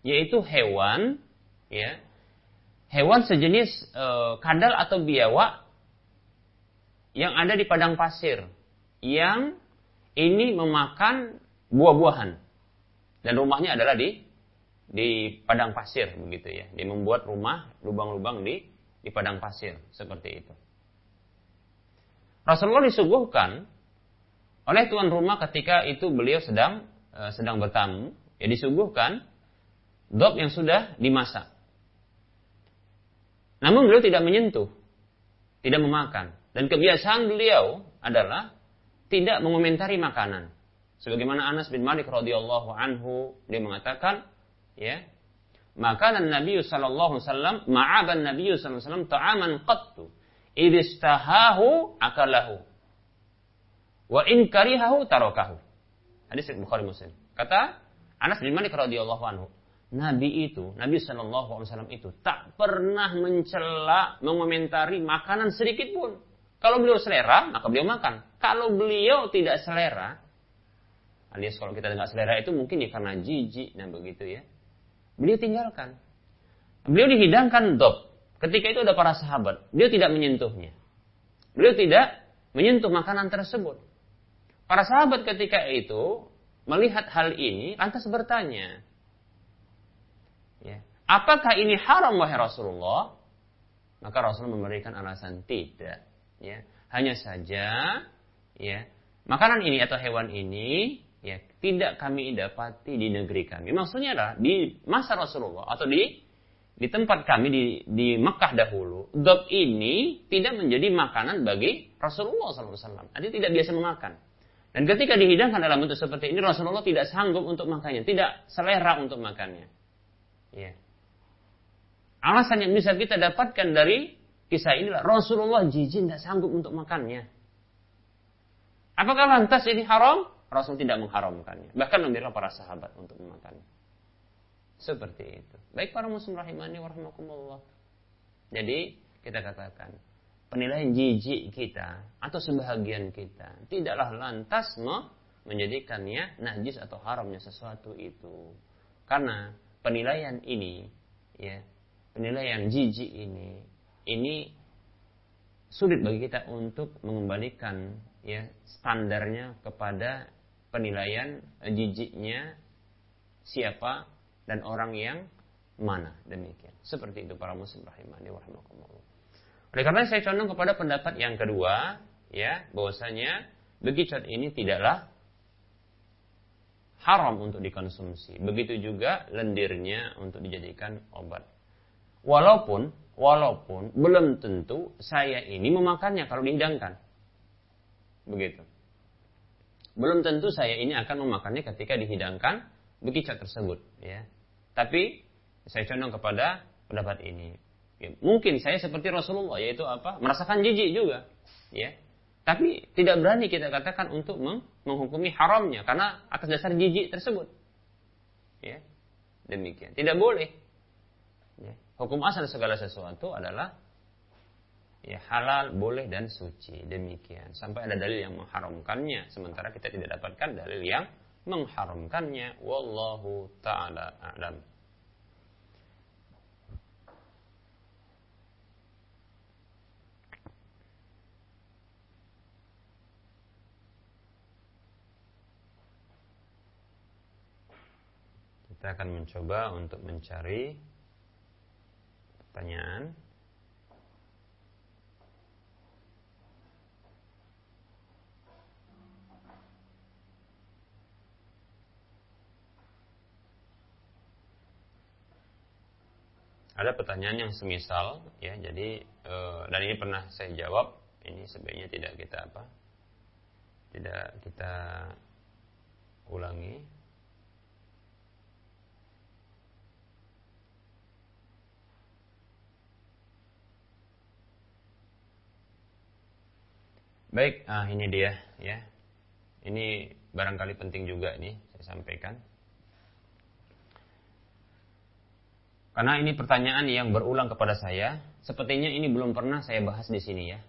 Yaitu hewan, ya, hewan sejenis e, kadal atau biawak yang ada di padang pasir, yang ini memakan buah-buahan dan rumahnya adalah di di padang pasir begitu ya. Dia membuat rumah lubang-lubang di di padang pasir seperti itu. Rasulullah disuguhkan oleh tuan rumah ketika itu beliau sedang uh, sedang bertamu, ya disuguhkan dop yang sudah dimasak. Namun beliau tidak menyentuh, tidak memakan. Dan kebiasaan beliau adalah tidak mengomentari makanan. Sebagaimana Anas bin Malik radhiyallahu anhu dia mengatakan, ya, maka Nabi sallallahu alaihi wasallam ma'aban Nabi sallallahu alaihi wasallam ta'aman qattu idistahahu akalahu wa in karihahu tarakahu. Hadis Bukhari Muslim. Kata Anas bin Malik radhiyallahu anhu, Nabi itu, Nabi Shallallahu Alaihi Wasallam itu tak pernah mencela, mengomentari makanan sedikit pun. Kalau beliau selera, maka beliau makan. Kalau beliau tidak selera, alias kalau kita tidak selera itu mungkin ya karena jijik dan begitu ya. Beliau tinggalkan. Beliau dihidangkan dop. Ketika itu ada para sahabat, beliau tidak menyentuhnya. Beliau tidak menyentuh makanan tersebut. Para sahabat ketika itu melihat hal ini lantas bertanya, ya, apakah ini haram wahai Rasulullah? Maka Rasul memberikan alasan tidak. Ya, hanya saja, ya, makanan ini atau hewan ini ya tidak kami dapati di negeri kami. Maksudnya adalah di masa Rasulullah atau di di tempat kami di, di Mekah dahulu, dog ini tidak menjadi makanan bagi Rasulullah SAW. Artinya tidak biasa memakan. Dan ketika dihidangkan dalam bentuk seperti ini, Rasulullah tidak sanggup untuk makannya, tidak selera untuk makannya. Ya. Alasan yang bisa kita dapatkan dari kisah inilah Rasulullah jijik tidak sanggup untuk makannya. Apakah lantas ini haram? Rasul tidak mengharamkannya. Bahkan membiarkan para sahabat untuk memakannya. Seperti itu. Baik para muslim rahimani warahmatullah. Jadi kita katakan penilaian jijik kita atau sebahagian kita tidaklah lantas menjadikannya najis atau haramnya sesuatu itu. Karena penilaian ini ya, penilaian jijik ini ini sulit bagi kita untuk mengembalikan ya standarnya kepada penilaian jijiknya siapa dan orang yang mana demikian. Seperti itu para muslim rahimani warahmatullah. Oleh karena saya condong kepada pendapat yang kedua, ya, bahwasanya bekicot ini tidaklah haram untuk dikonsumsi. Begitu juga lendirnya untuk dijadikan obat. Walaupun walaupun belum tentu saya ini memakannya kalau dihidangkan. Begitu. Belum tentu saya ini akan memakannya ketika dihidangkan bekicot tersebut. Ya. Tapi saya condong kepada pendapat ini. Ya, mungkin saya seperti Rasulullah yaitu apa? Merasakan jijik juga. Ya. Tapi tidak berani kita katakan untuk menghukumi haramnya karena atas dasar jijik tersebut. Ya. Demikian. Tidak boleh. Ya. Hukum asal segala sesuatu adalah ya halal, boleh dan suci. Demikian. Sampai ada dalil yang mengharamkannya sementara kita tidak dapatkan dalil yang mengharamkannya. Wallahu taala a'lam. Kita akan mencoba untuk mencari pertanyaan ada pertanyaan yang semisal ya jadi e, dan ini pernah saya jawab ini sebenarnya tidak kita apa tidak kita ulangi Baik, ah, ini dia ya. Ini barangkali penting juga nih saya sampaikan. Karena ini pertanyaan yang berulang kepada saya, sepertinya ini belum pernah saya bahas di sini ya.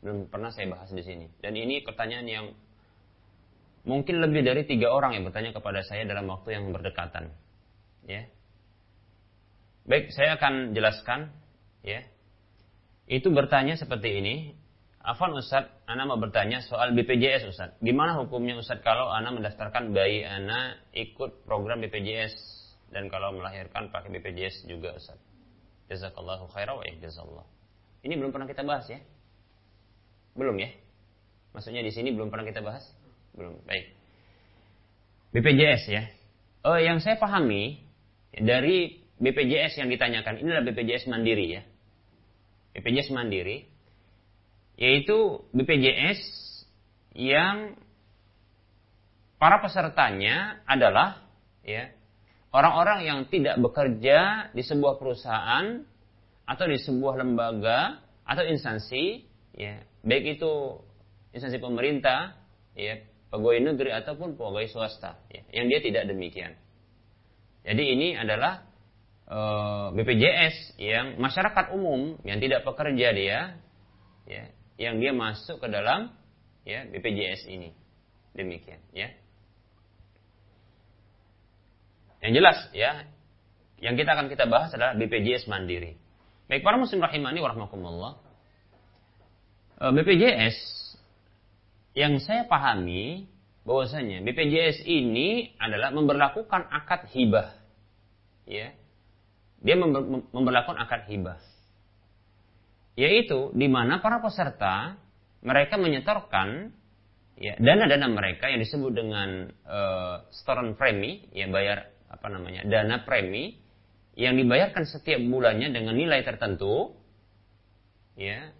Belum pernah saya bahas di sini. Dan ini pertanyaan yang mungkin lebih dari tiga orang yang bertanya kepada saya dalam waktu yang berdekatan. Ya. Baik, saya akan jelaskan. Ya. Itu bertanya seperti ini. Afan Ustaz, Ana mau bertanya soal BPJS Ustaz. Gimana hukumnya Ustaz kalau Ana mendaftarkan bayi Ana ikut program BPJS dan kalau melahirkan pakai BPJS juga Ustaz. Jazakallahu khairan wa jazallah. Ini belum pernah kita bahas ya? Belum ya? Maksudnya di sini belum pernah kita bahas? Belum. Baik. BPJS ya. Oh, yang saya pahami dari BPJS yang ditanyakan ini adalah BPJS mandiri ya. BPJS mandiri yaitu BPJS yang para pesertanya adalah ya orang-orang yang tidak bekerja di sebuah perusahaan atau di sebuah lembaga atau instansi ya baik itu instansi pemerintah ya pegawai negeri ataupun pegawai swasta ya, yang dia tidak demikian. Jadi ini adalah eh, BPJS yang masyarakat umum yang tidak bekerja dia ya, yang dia masuk ke dalam ya BPJS ini. Demikian ya. Yang jelas ya, yang kita akan kita bahas adalah BPJS mandiri. Baik para muslim rahimani warahmatullah. Eh, BPJS yang saya pahami bahwasanya BPJS ini adalah memperlakukan akad hibah. Ya. Dia memperlakukan akad hibah. Yaitu di mana para peserta mereka menyetorkan ya dana-dana mereka yang disebut dengan uh, setoran premi, ya bayar apa namanya? dana premi yang dibayarkan setiap bulannya dengan nilai tertentu ya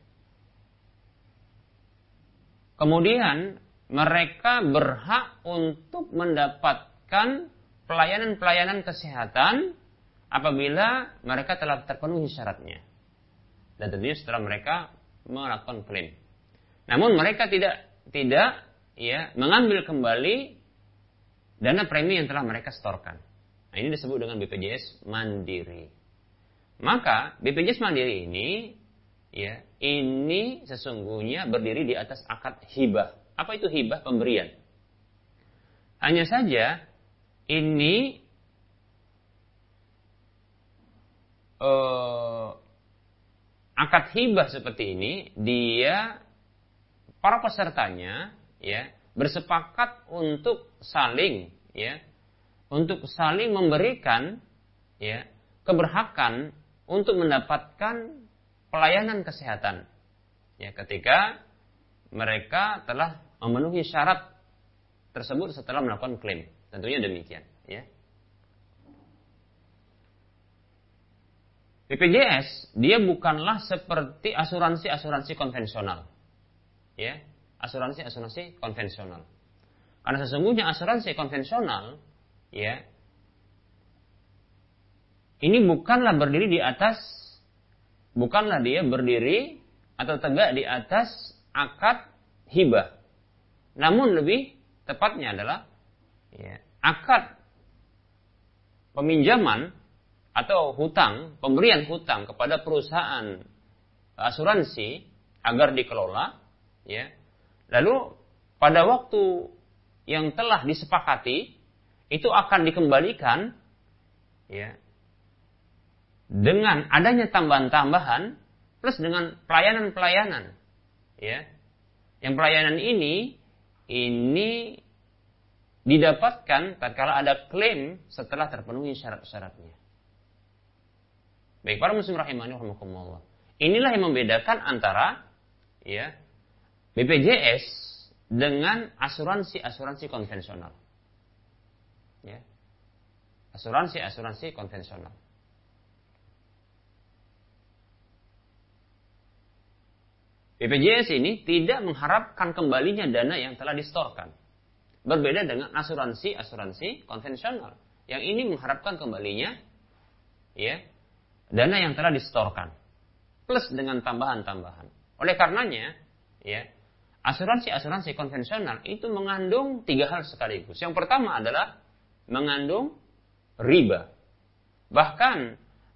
Kemudian mereka berhak untuk mendapatkan pelayanan-pelayanan kesehatan apabila mereka telah terpenuhi syaratnya. Dan tentunya setelah mereka melakukan klaim. Namun mereka tidak tidak ya mengambil kembali dana premi yang telah mereka setorkan. Nah, ini disebut dengan BPJS mandiri. Maka BPJS mandiri ini ya ini sesungguhnya berdiri di atas akad hibah. Apa itu hibah? Pemberian. Hanya saja ini uh, akad hibah seperti ini dia para pesertanya ya bersepakat untuk saling ya untuk saling memberikan ya keberhakan untuk mendapatkan pelayanan kesehatan. Ya, ketika mereka telah memenuhi syarat tersebut setelah melakukan klaim. Tentunya demikian, ya. BPJS dia bukanlah seperti asuransi-asuransi konvensional. Ya, asuransi-asuransi konvensional. Karena sesungguhnya asuransi konvensional ya ini bukanlah berdiri di atas bukanlah dia berdiri atau tegak di atas akad hibah. Namun lebih tepatnya adalah ya, akad peminjaman atau hutang, pemberian hutang kepada perusahaan asuransi agar dikelola, ya. Lalu pada waktu yang telah disepakati itu akan dikembalikan ya dengan adanya tambahan-tambahan plus dengan pelayanan-pelayanan ya. Yang pelayanan ini ini didapatkan tatkala ada klaim setelah terpenuhi syarat-syaratnya. Baik para muslim rahimani rahimakumullah. Inilah yang membedakan antara ya BPJS dengan asuransi-asuransi konvensional asuransi-asuransi konvensional BPJS ini tidak mengharapkan kembalinya dana yang telah distorkan. Berbeda dengan asuransi-asuransi konvensional. Yang ini mengharapkan kembalinya ya dana yang telah distorkan. Plus dengan tambahan-tambahan. Oleh karenanya, ya, asuransi-asuransi konvensional itu mengandung tiga hal sekaligus. Yang pertama adalah mengandung riba. Bahkan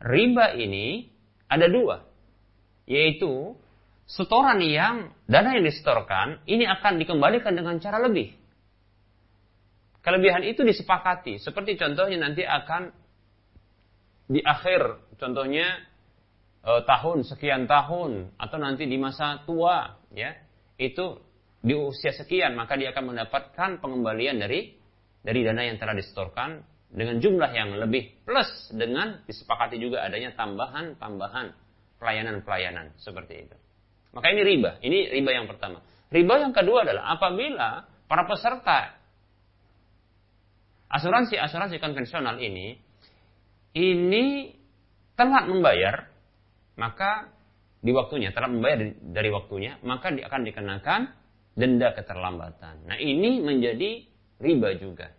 riba ini ada dua. Yaitu setoran yang dana yang disetorkan ini akan dikembalikan dengan cara lebih. kelebihan itu disepakati. Seperti contohnya nanti akan di akhir, contohnya eh, tahun sekian tahun atau nanti di masa tua, ya itu di usia sekian maka dia akan mendapatkan pengembalian dari dari dana yang telah disetorkan dengan jumlah yang lebih plus dengan disepakati juga adanya tambahan-tambahan pelayanan-pelayanan seperti itu. Maka ini riba, ini riba yang pertama. Riba yang kedua adalah apabila para peserta asuransi-asuransi konvensional ini ini telat membayar, maka di waktunya, telat membayar dari, waktunya, maka akan dikenakan denda keterlambatan. Nah ini menjadi riba juga.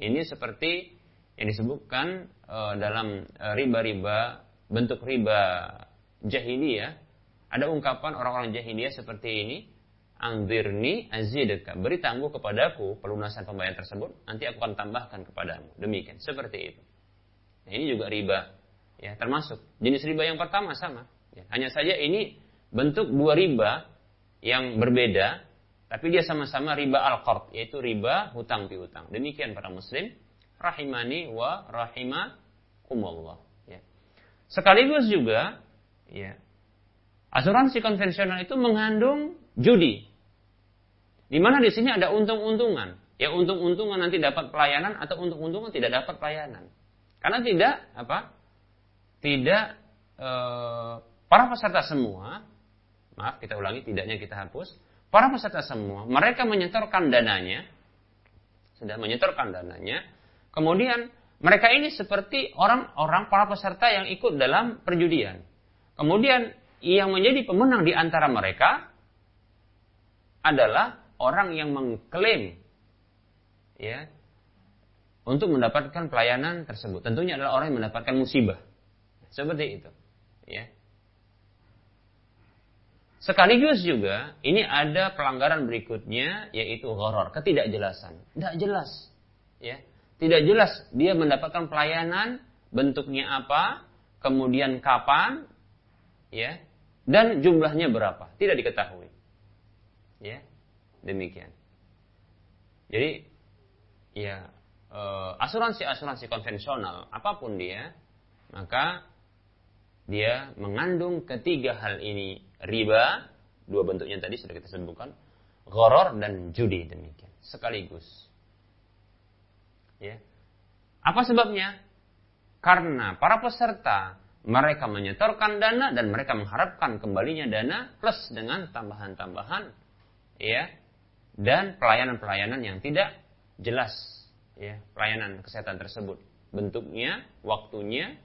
Ini seperti yang disebutkan uh, dalam uh, riba-riba bentuk riba jahiliyah. Ada ungkapan orang-orang jahiliyah seperti ini, Anzirni azidka. Beri tangguh kepadaku pelunasan pembayaran tersebut, nanti aku akan tambahkan kepadamu. Demikian, seperti itu. Nah, ini juga riba. Ya, termasuk jenis riba yang pertama sama. Ya, hanya saja ini bentuk dua riba yang berbeda, tapi dia sama-sama riba al-qard, yaitu riba hutang piutang. Demikian para muslim, rahimani wa rahimakumullah. Ya. Sekaligus juga, ya, asuransi konvensional itu mengandung judi. Di mana di sini ada untung-untungan. Ya untung-untungan nanti dapat pelayanan atau untung-untungan tidak dapat pelayanan. Karena tidak apa? Tidak e, para peserta semua, maaf kita ulangi tidaknya kita hapus. Para peserta semua, mereka menyetorkan dananya, sudah menyetorkan dananya. Kemudian mereka ini seperti orang-orang para peserta yang ikut dalam perjudian. Kemudian yang menjadi pemenang di antara mereka adalah orang yang mengklaim ya untuk mendapatkan pelayanan tersebut. Tentunya adalah orang yang mendapatkan musibah. Seperti itu. Ya. Sekaligus juga ini ada pelanggaran berikutnya yaitu horor, ketidakjelasan. Tidak jelas. Ya. Tidak jelas dia mendapatkan pelayanan bentuknya apa, kemudian kapan, ya, dan jumlahnya berapa, tidak diketahui. Ya, demikian. Jadi, ya asuransi-asuransi konvensional apa pun dia, maka dia mengandung ketiga hal ini riba, dua bentuknya tadi sudah kita sebutkan, goror dan judi demikian sekaligus. Ya. Apa sebabnya? Karena para peserta mereka menyetorkan dana dan mereka mengharapkan kembalinya dana plus dengan tambahan-tambahan ya dan pelayanan-pelayanan yang tidak jelas ya pelayanan kesehatan tersebut. Bentuknya waktunya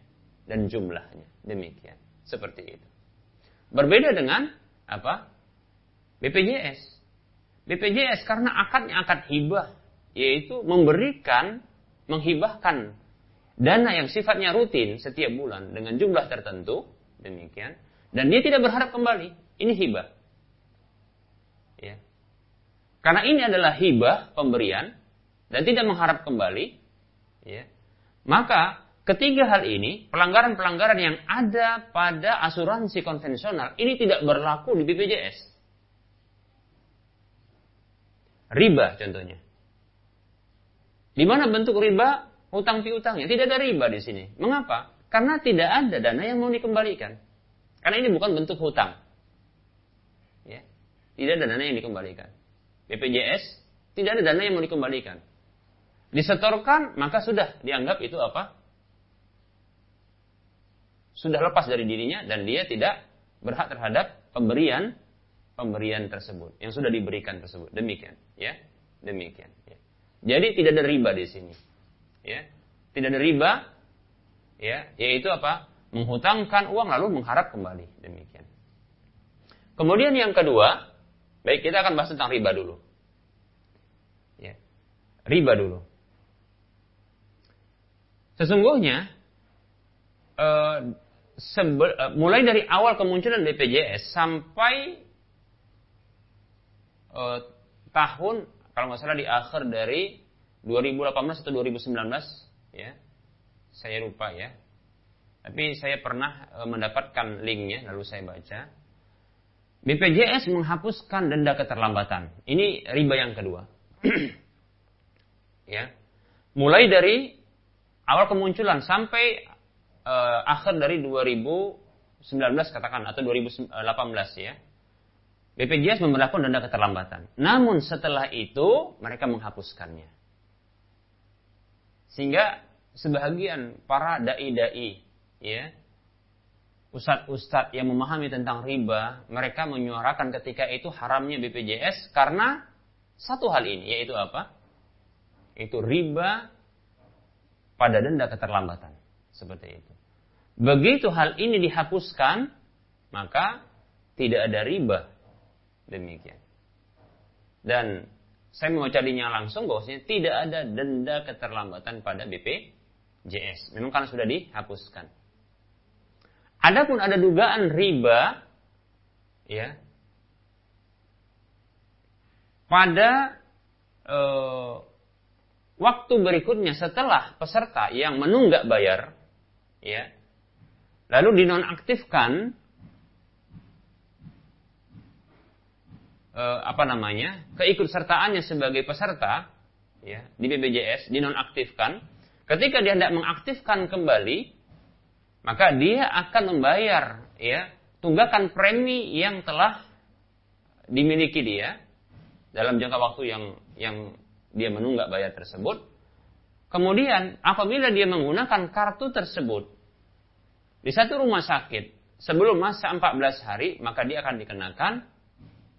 dan jumlahnya. Demikian. Seperti itu. Berbeda dengan apa? BPJS BPJS karena akadnya akad hibah yaitu memberikan menghibahkan dana yang sifatnya rutin setiap bulan dengan jumlah tertentu demikian dan dia tidak berharap kembali ini hibah ya karena ini adalah hibah pemberian dan tidak mengharap kembali, ya, maka ketiga hal ini, pelanggaran-pelanggaran yang ada pada asuransi konvensional, ini tidak berlaku di BPJS. Riba contohnya. Di mana bentuk riba? Hutang piutangnya. Tidak ada riba di sini. Mengapa? Karena tidak ada dana yang mau dikembalikan. Karena ini bukan bentuk hutang. Ya. Tidak ada dana yang dikembalikan. BPJS tidak ada dana yang mau dikembalikan. Disetorkan, maka sudah dianggap itu apa? Sudah lepas dari dirinya dan dia tidak berhak terhadap pemberian pemberian tersebut yang sudah diberikan tersebut. Demikian, ya. Demikian, ya. Jadi tidak ada riba di sini. Ya. Tidak ada riba ya, yaitu apa? Menghutangkan uang lalu mengharap kembali. Demikian. Kemudian yang kedua, Baik, kita akan bahas tentang riba dulu. Ya. Riba dulu. Sesungguhnya, uh, sebel, uh, mulai dari awal kemunculan BPJS sampai uh, tahun, kalau nggak salah di akhir dari 2018 atau 2019, ya, saya lupa ya. Tapi saya pernah mendapatkan linknya, lalu saya baca BPJS menghapuskan denda keterlambatan. Ini riba yang kedua. ya. mulai dari awal kemunculan sampai uh, akhir dari 2019 katakan atau 2018 ya. BPJS memperlakukan denda keterlambatan. Namun setelah itu mereka menghapuskannya. Sehingga sebahagian para dai-dai ya ustadz-ustadz yang memahami tentang riba, mereka menyuarakan ketika itu haramnya BPJS karena satu hal ini, yaitu apa? Itu riba pada denda keterlambatan. Seperti itu. Begitu hal ini dihapuskan, maka tidak ada riba. Demikian. Dan saya mau carinya langsung bahwasanya tidak ada denda keterlambatan pada BPJS. Memang karena sudah dihapuskan. Adapun ada dugaan riba, ya, pada e, waktu berikutnya setelah peserta yang menunggak bayar, ya, lalu dinonaktifkan e, apa namanya keikutsertaannya sebagai peserta, ya, di BPJS dinonaktifkan, ketika dia tidak mengaktifkan kembali, maka dia akan membayar ya tunggakan premi yang telah dimiliki dia dalam jangka waktu yang yang dia menunggak bayar tersebut. Kemudian apabila dia menggunakan kartu tersebut di satu rumah sakit sebelum masa 14 hari, maka dia akan dikenakan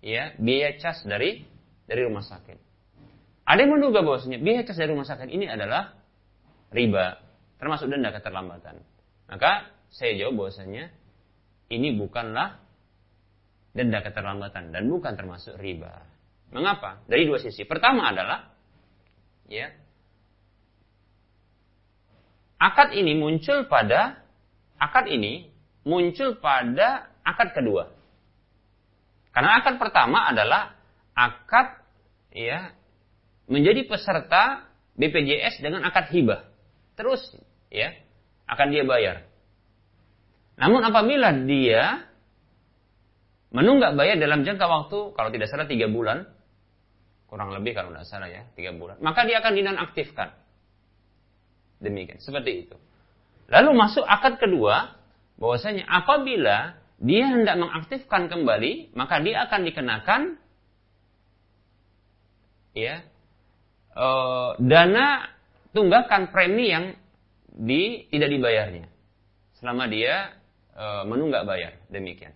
ya biaya cas dari dari rumah sakit. Ada yang menduga bahwasanya biaya cas dari rumah sakit ini adalah riba, termasuk denda keterlambatan. Maka saya jawab bahwasanya ini bukanlah denda keterlambatan dan bukan termasuk riba. Mengapa? Dari dua sisi. Pertama adalah ya akad ini muncul pada akad ini muncul pada akad kedua. Karena akad pertama adalah akad ya menjadi peserta BPJS dengan akad hibah. Terus ya akan dia bayar. Namun apabila dia menunggak bayar dalam jangka waktu, kalau tidak salah tiga bulan, kurang lebih kalau tidak salah ya, tiga bulan, maka dia akan dinonaktifkan. Demikian, seperti itu. Lalu masuk akad kedua, bahwasanya apabila dia hendak mengaktifkan kembali, maka dia akan dikenakan ya e, dana tunggakan premi yang di tidak dibayarnya selama dia e, menunggak bayar. Demikian.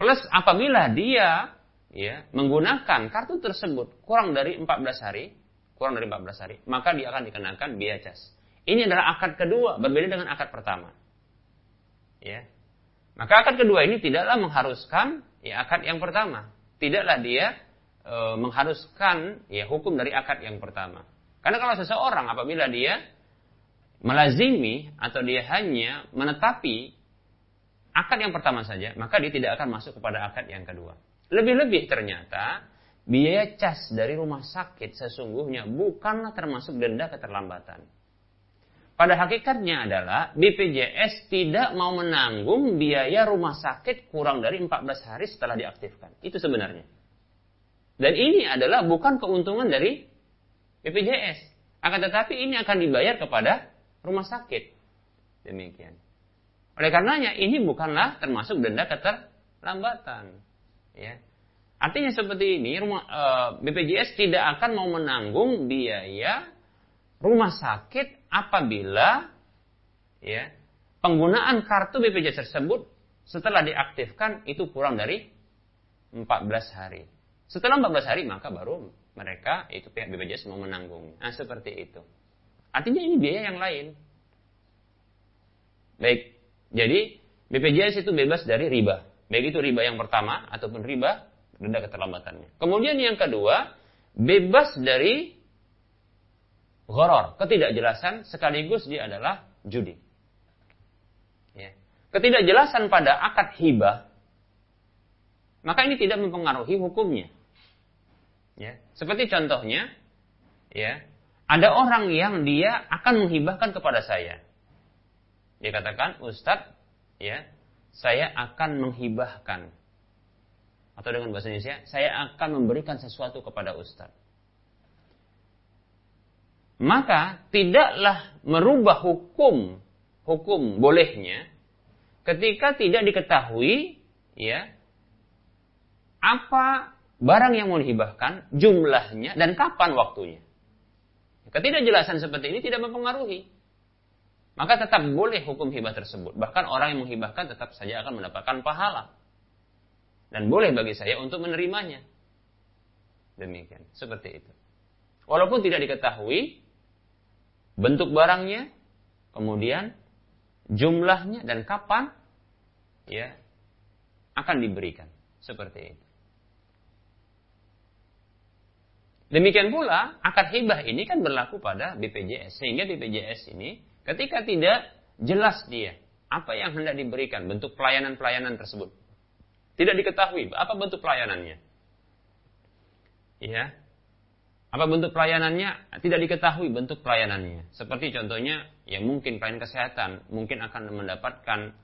Plus apabila dia ya menggunakan kartu tersebut kurang dari 14 hari kurang dari 14 hari maka dia akan dikenakan biaya cas. Ini adalah akad kedua berbeda dengan akad pertama ya maka akad kedua ini tidaklah mengharuskan ya akad yang pertama tidaklah dia e, mengharuskan ya hukum dari akad yang pertama karena kalau seseorang apabila dia melazimi atau dia hanya menetapi akad yang pertama saja, maka dia tidak akan masuk kepada akad yang kedua. Lebih-lebih ternyata biaya cas dari rumah sakit sesungguhnya bukanlah termasuk denda keterlambatan. Pada hakikatnya adalah BPJS tidak mau menanggung biaya rumah sakit kurang dari 14 hari setelah diaktifkan. Itu sebenarnya. Dan ini adalah bukan keuntungan dari BPJS. Akan tetapi ini akan dibayar kepada rumah sakit. Demikian. Oleh karenanya ini bukanlah termasuk denda keterlambatan. Ya. Artinya seperti ini, rumah, e, BPJS tidak akan mau menanggung biaya rumah sakit apabila ya penggunaan kartu BPJS tersebut setelah diaktifkan itu kurang dari 14 hari. Setelah 14 hari maka baru mereka itu pihak BPJS mau menanggung. Nah, seperti itu. Artinya ini biaya yang lain. Baik. Jadi BPJS itu bebas dari riba. Baik itu riba yang pertama ataupun riba denda keterlambatannya. Kemudian yang kedua, bebas dari gharar, ketidakjelasan sekaligus dia adalah judi. Ya. Ketidakjelasan pada akad hibah maka ini tidak mempengaruhi hukumnya. Ya, seperti contohnya, ya, ada orang yang dia akan menghibahkan kepada saya. Dia katakan, Ustadz, ya, saya akan menghibahkan. Atau dengan bahasa Indonesia, saya akan memberikan sesuatu kepada Ustadz. Maka tidaklah merubah hukum hukum bolehnya ketika tidak diketahui ya apa barang yang mau dihibahkan, jumlahnya dan kapan waktunya. Ketidakjelasan seperti ini tidak mempengaruhi. Maka tetap boleh hukum hibah tersebut. Bahkan orang yang menghibahkan tetap saja akan mendapatkan pahala. Dan boleh bagi saya untuk menerimanya. Demikian, seperti itu. Walaupun tidak diketahui bentuk barangnya, kemudian jumlahnya dan kapan ya akan diberikan. Seperti itu. Demikian pula akad hibah ini kan berlaku pada BPJS. Sehingga BPJS ini ketika tidak jelas dia apa yang hendak diberikan, bentuk pelayanan-pelayanan tersebut. Tidak diketahui apa bentuk pelayanannya. Ya. Apa bentuk pelayanannya? Tidak diketahui bentuk pelayanannya. Seperti contohnya, ya mungkin pelayanan kesehatan, mungkin akan mendapatkan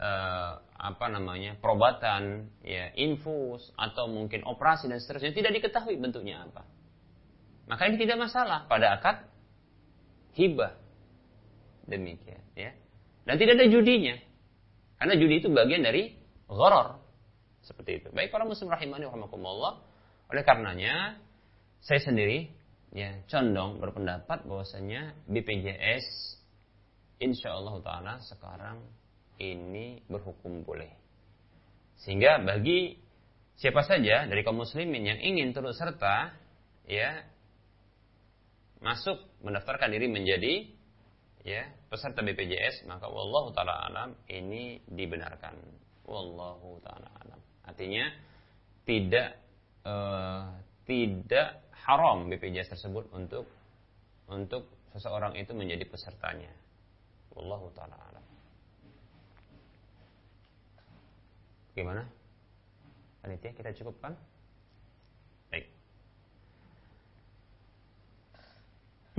eh, apa namanya perobatan, ya infus atau mungkin operasi dan seterusnya. Tidak diketahui bentuknya apa. Maka ini tidak masalah pada akad hibah. Demikian ya. Dan tidak ada judinya. Karena judi itu bagian dari gharar. Seperti itu. Baik para muslim rahimani rahimakumullah. Oleh karenanya saya sendiri ya condong berpendapat bahwasanya BPJS insya Allah taala sekarang ini berhukum boleh. Sehingga bagi siapa saja dari kaum muslimin yang ingin turut serta ya masuk mendaftarkan diri menjadi ya peserta BPJS maka wallahu taala alam ini dibenarkan wallahu taala alam artinya tidak uh, tidak haram BPJS tersebut untuk untuk seseorang itu menjadi pesertanya. Wallahu taala alam. Gimana? Panitia kita cukupkan? Baik.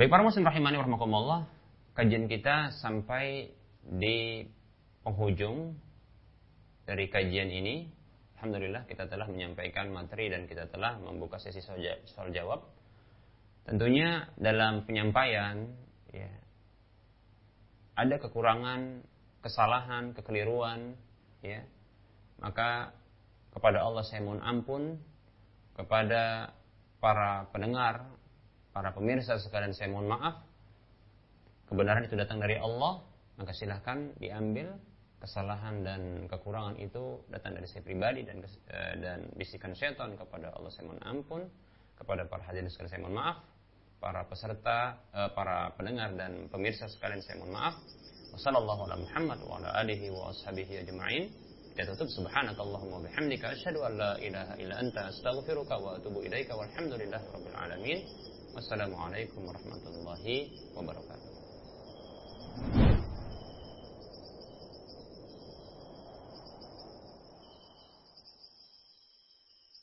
Para muslim rahimani warahmatullah, kajian kita sampai di penghujung dari kajian ini. Alhamdulillah kita telah menyampaikan materi dan kita telah membuka sesi soal jawab. Tentunya dalam penyampaian ya, ada kekurangan, kesalahan, kekeliruan, ya. Maka kepada Allah saya mohon ampun kepada para pendengar para pemirsa sekalian saya mohon maaf. Kebenaran itu datang dari Allah, maka silahkan diambil kesalahan dan kekurangan itu datang dari saya pribadi dan eh, dan bisikan syaitan kepada Allah saya mohon ampun. Kepada para hadirin sekalian saya mohon maaf. Para peserta eh, para pendengar dan pemirsa sekalian saya mohon maaf. Wasallallahu ala Muhammad wa alihi wa ashabihi ajma'in. Kita tutup. Subhanakallahumma bihamdika asyhadu an la ilaha illa anta astaghfiruka wa atubu ilaika walhamdulillahi rabbil alamin. Wassalamualaikum warahmatullahi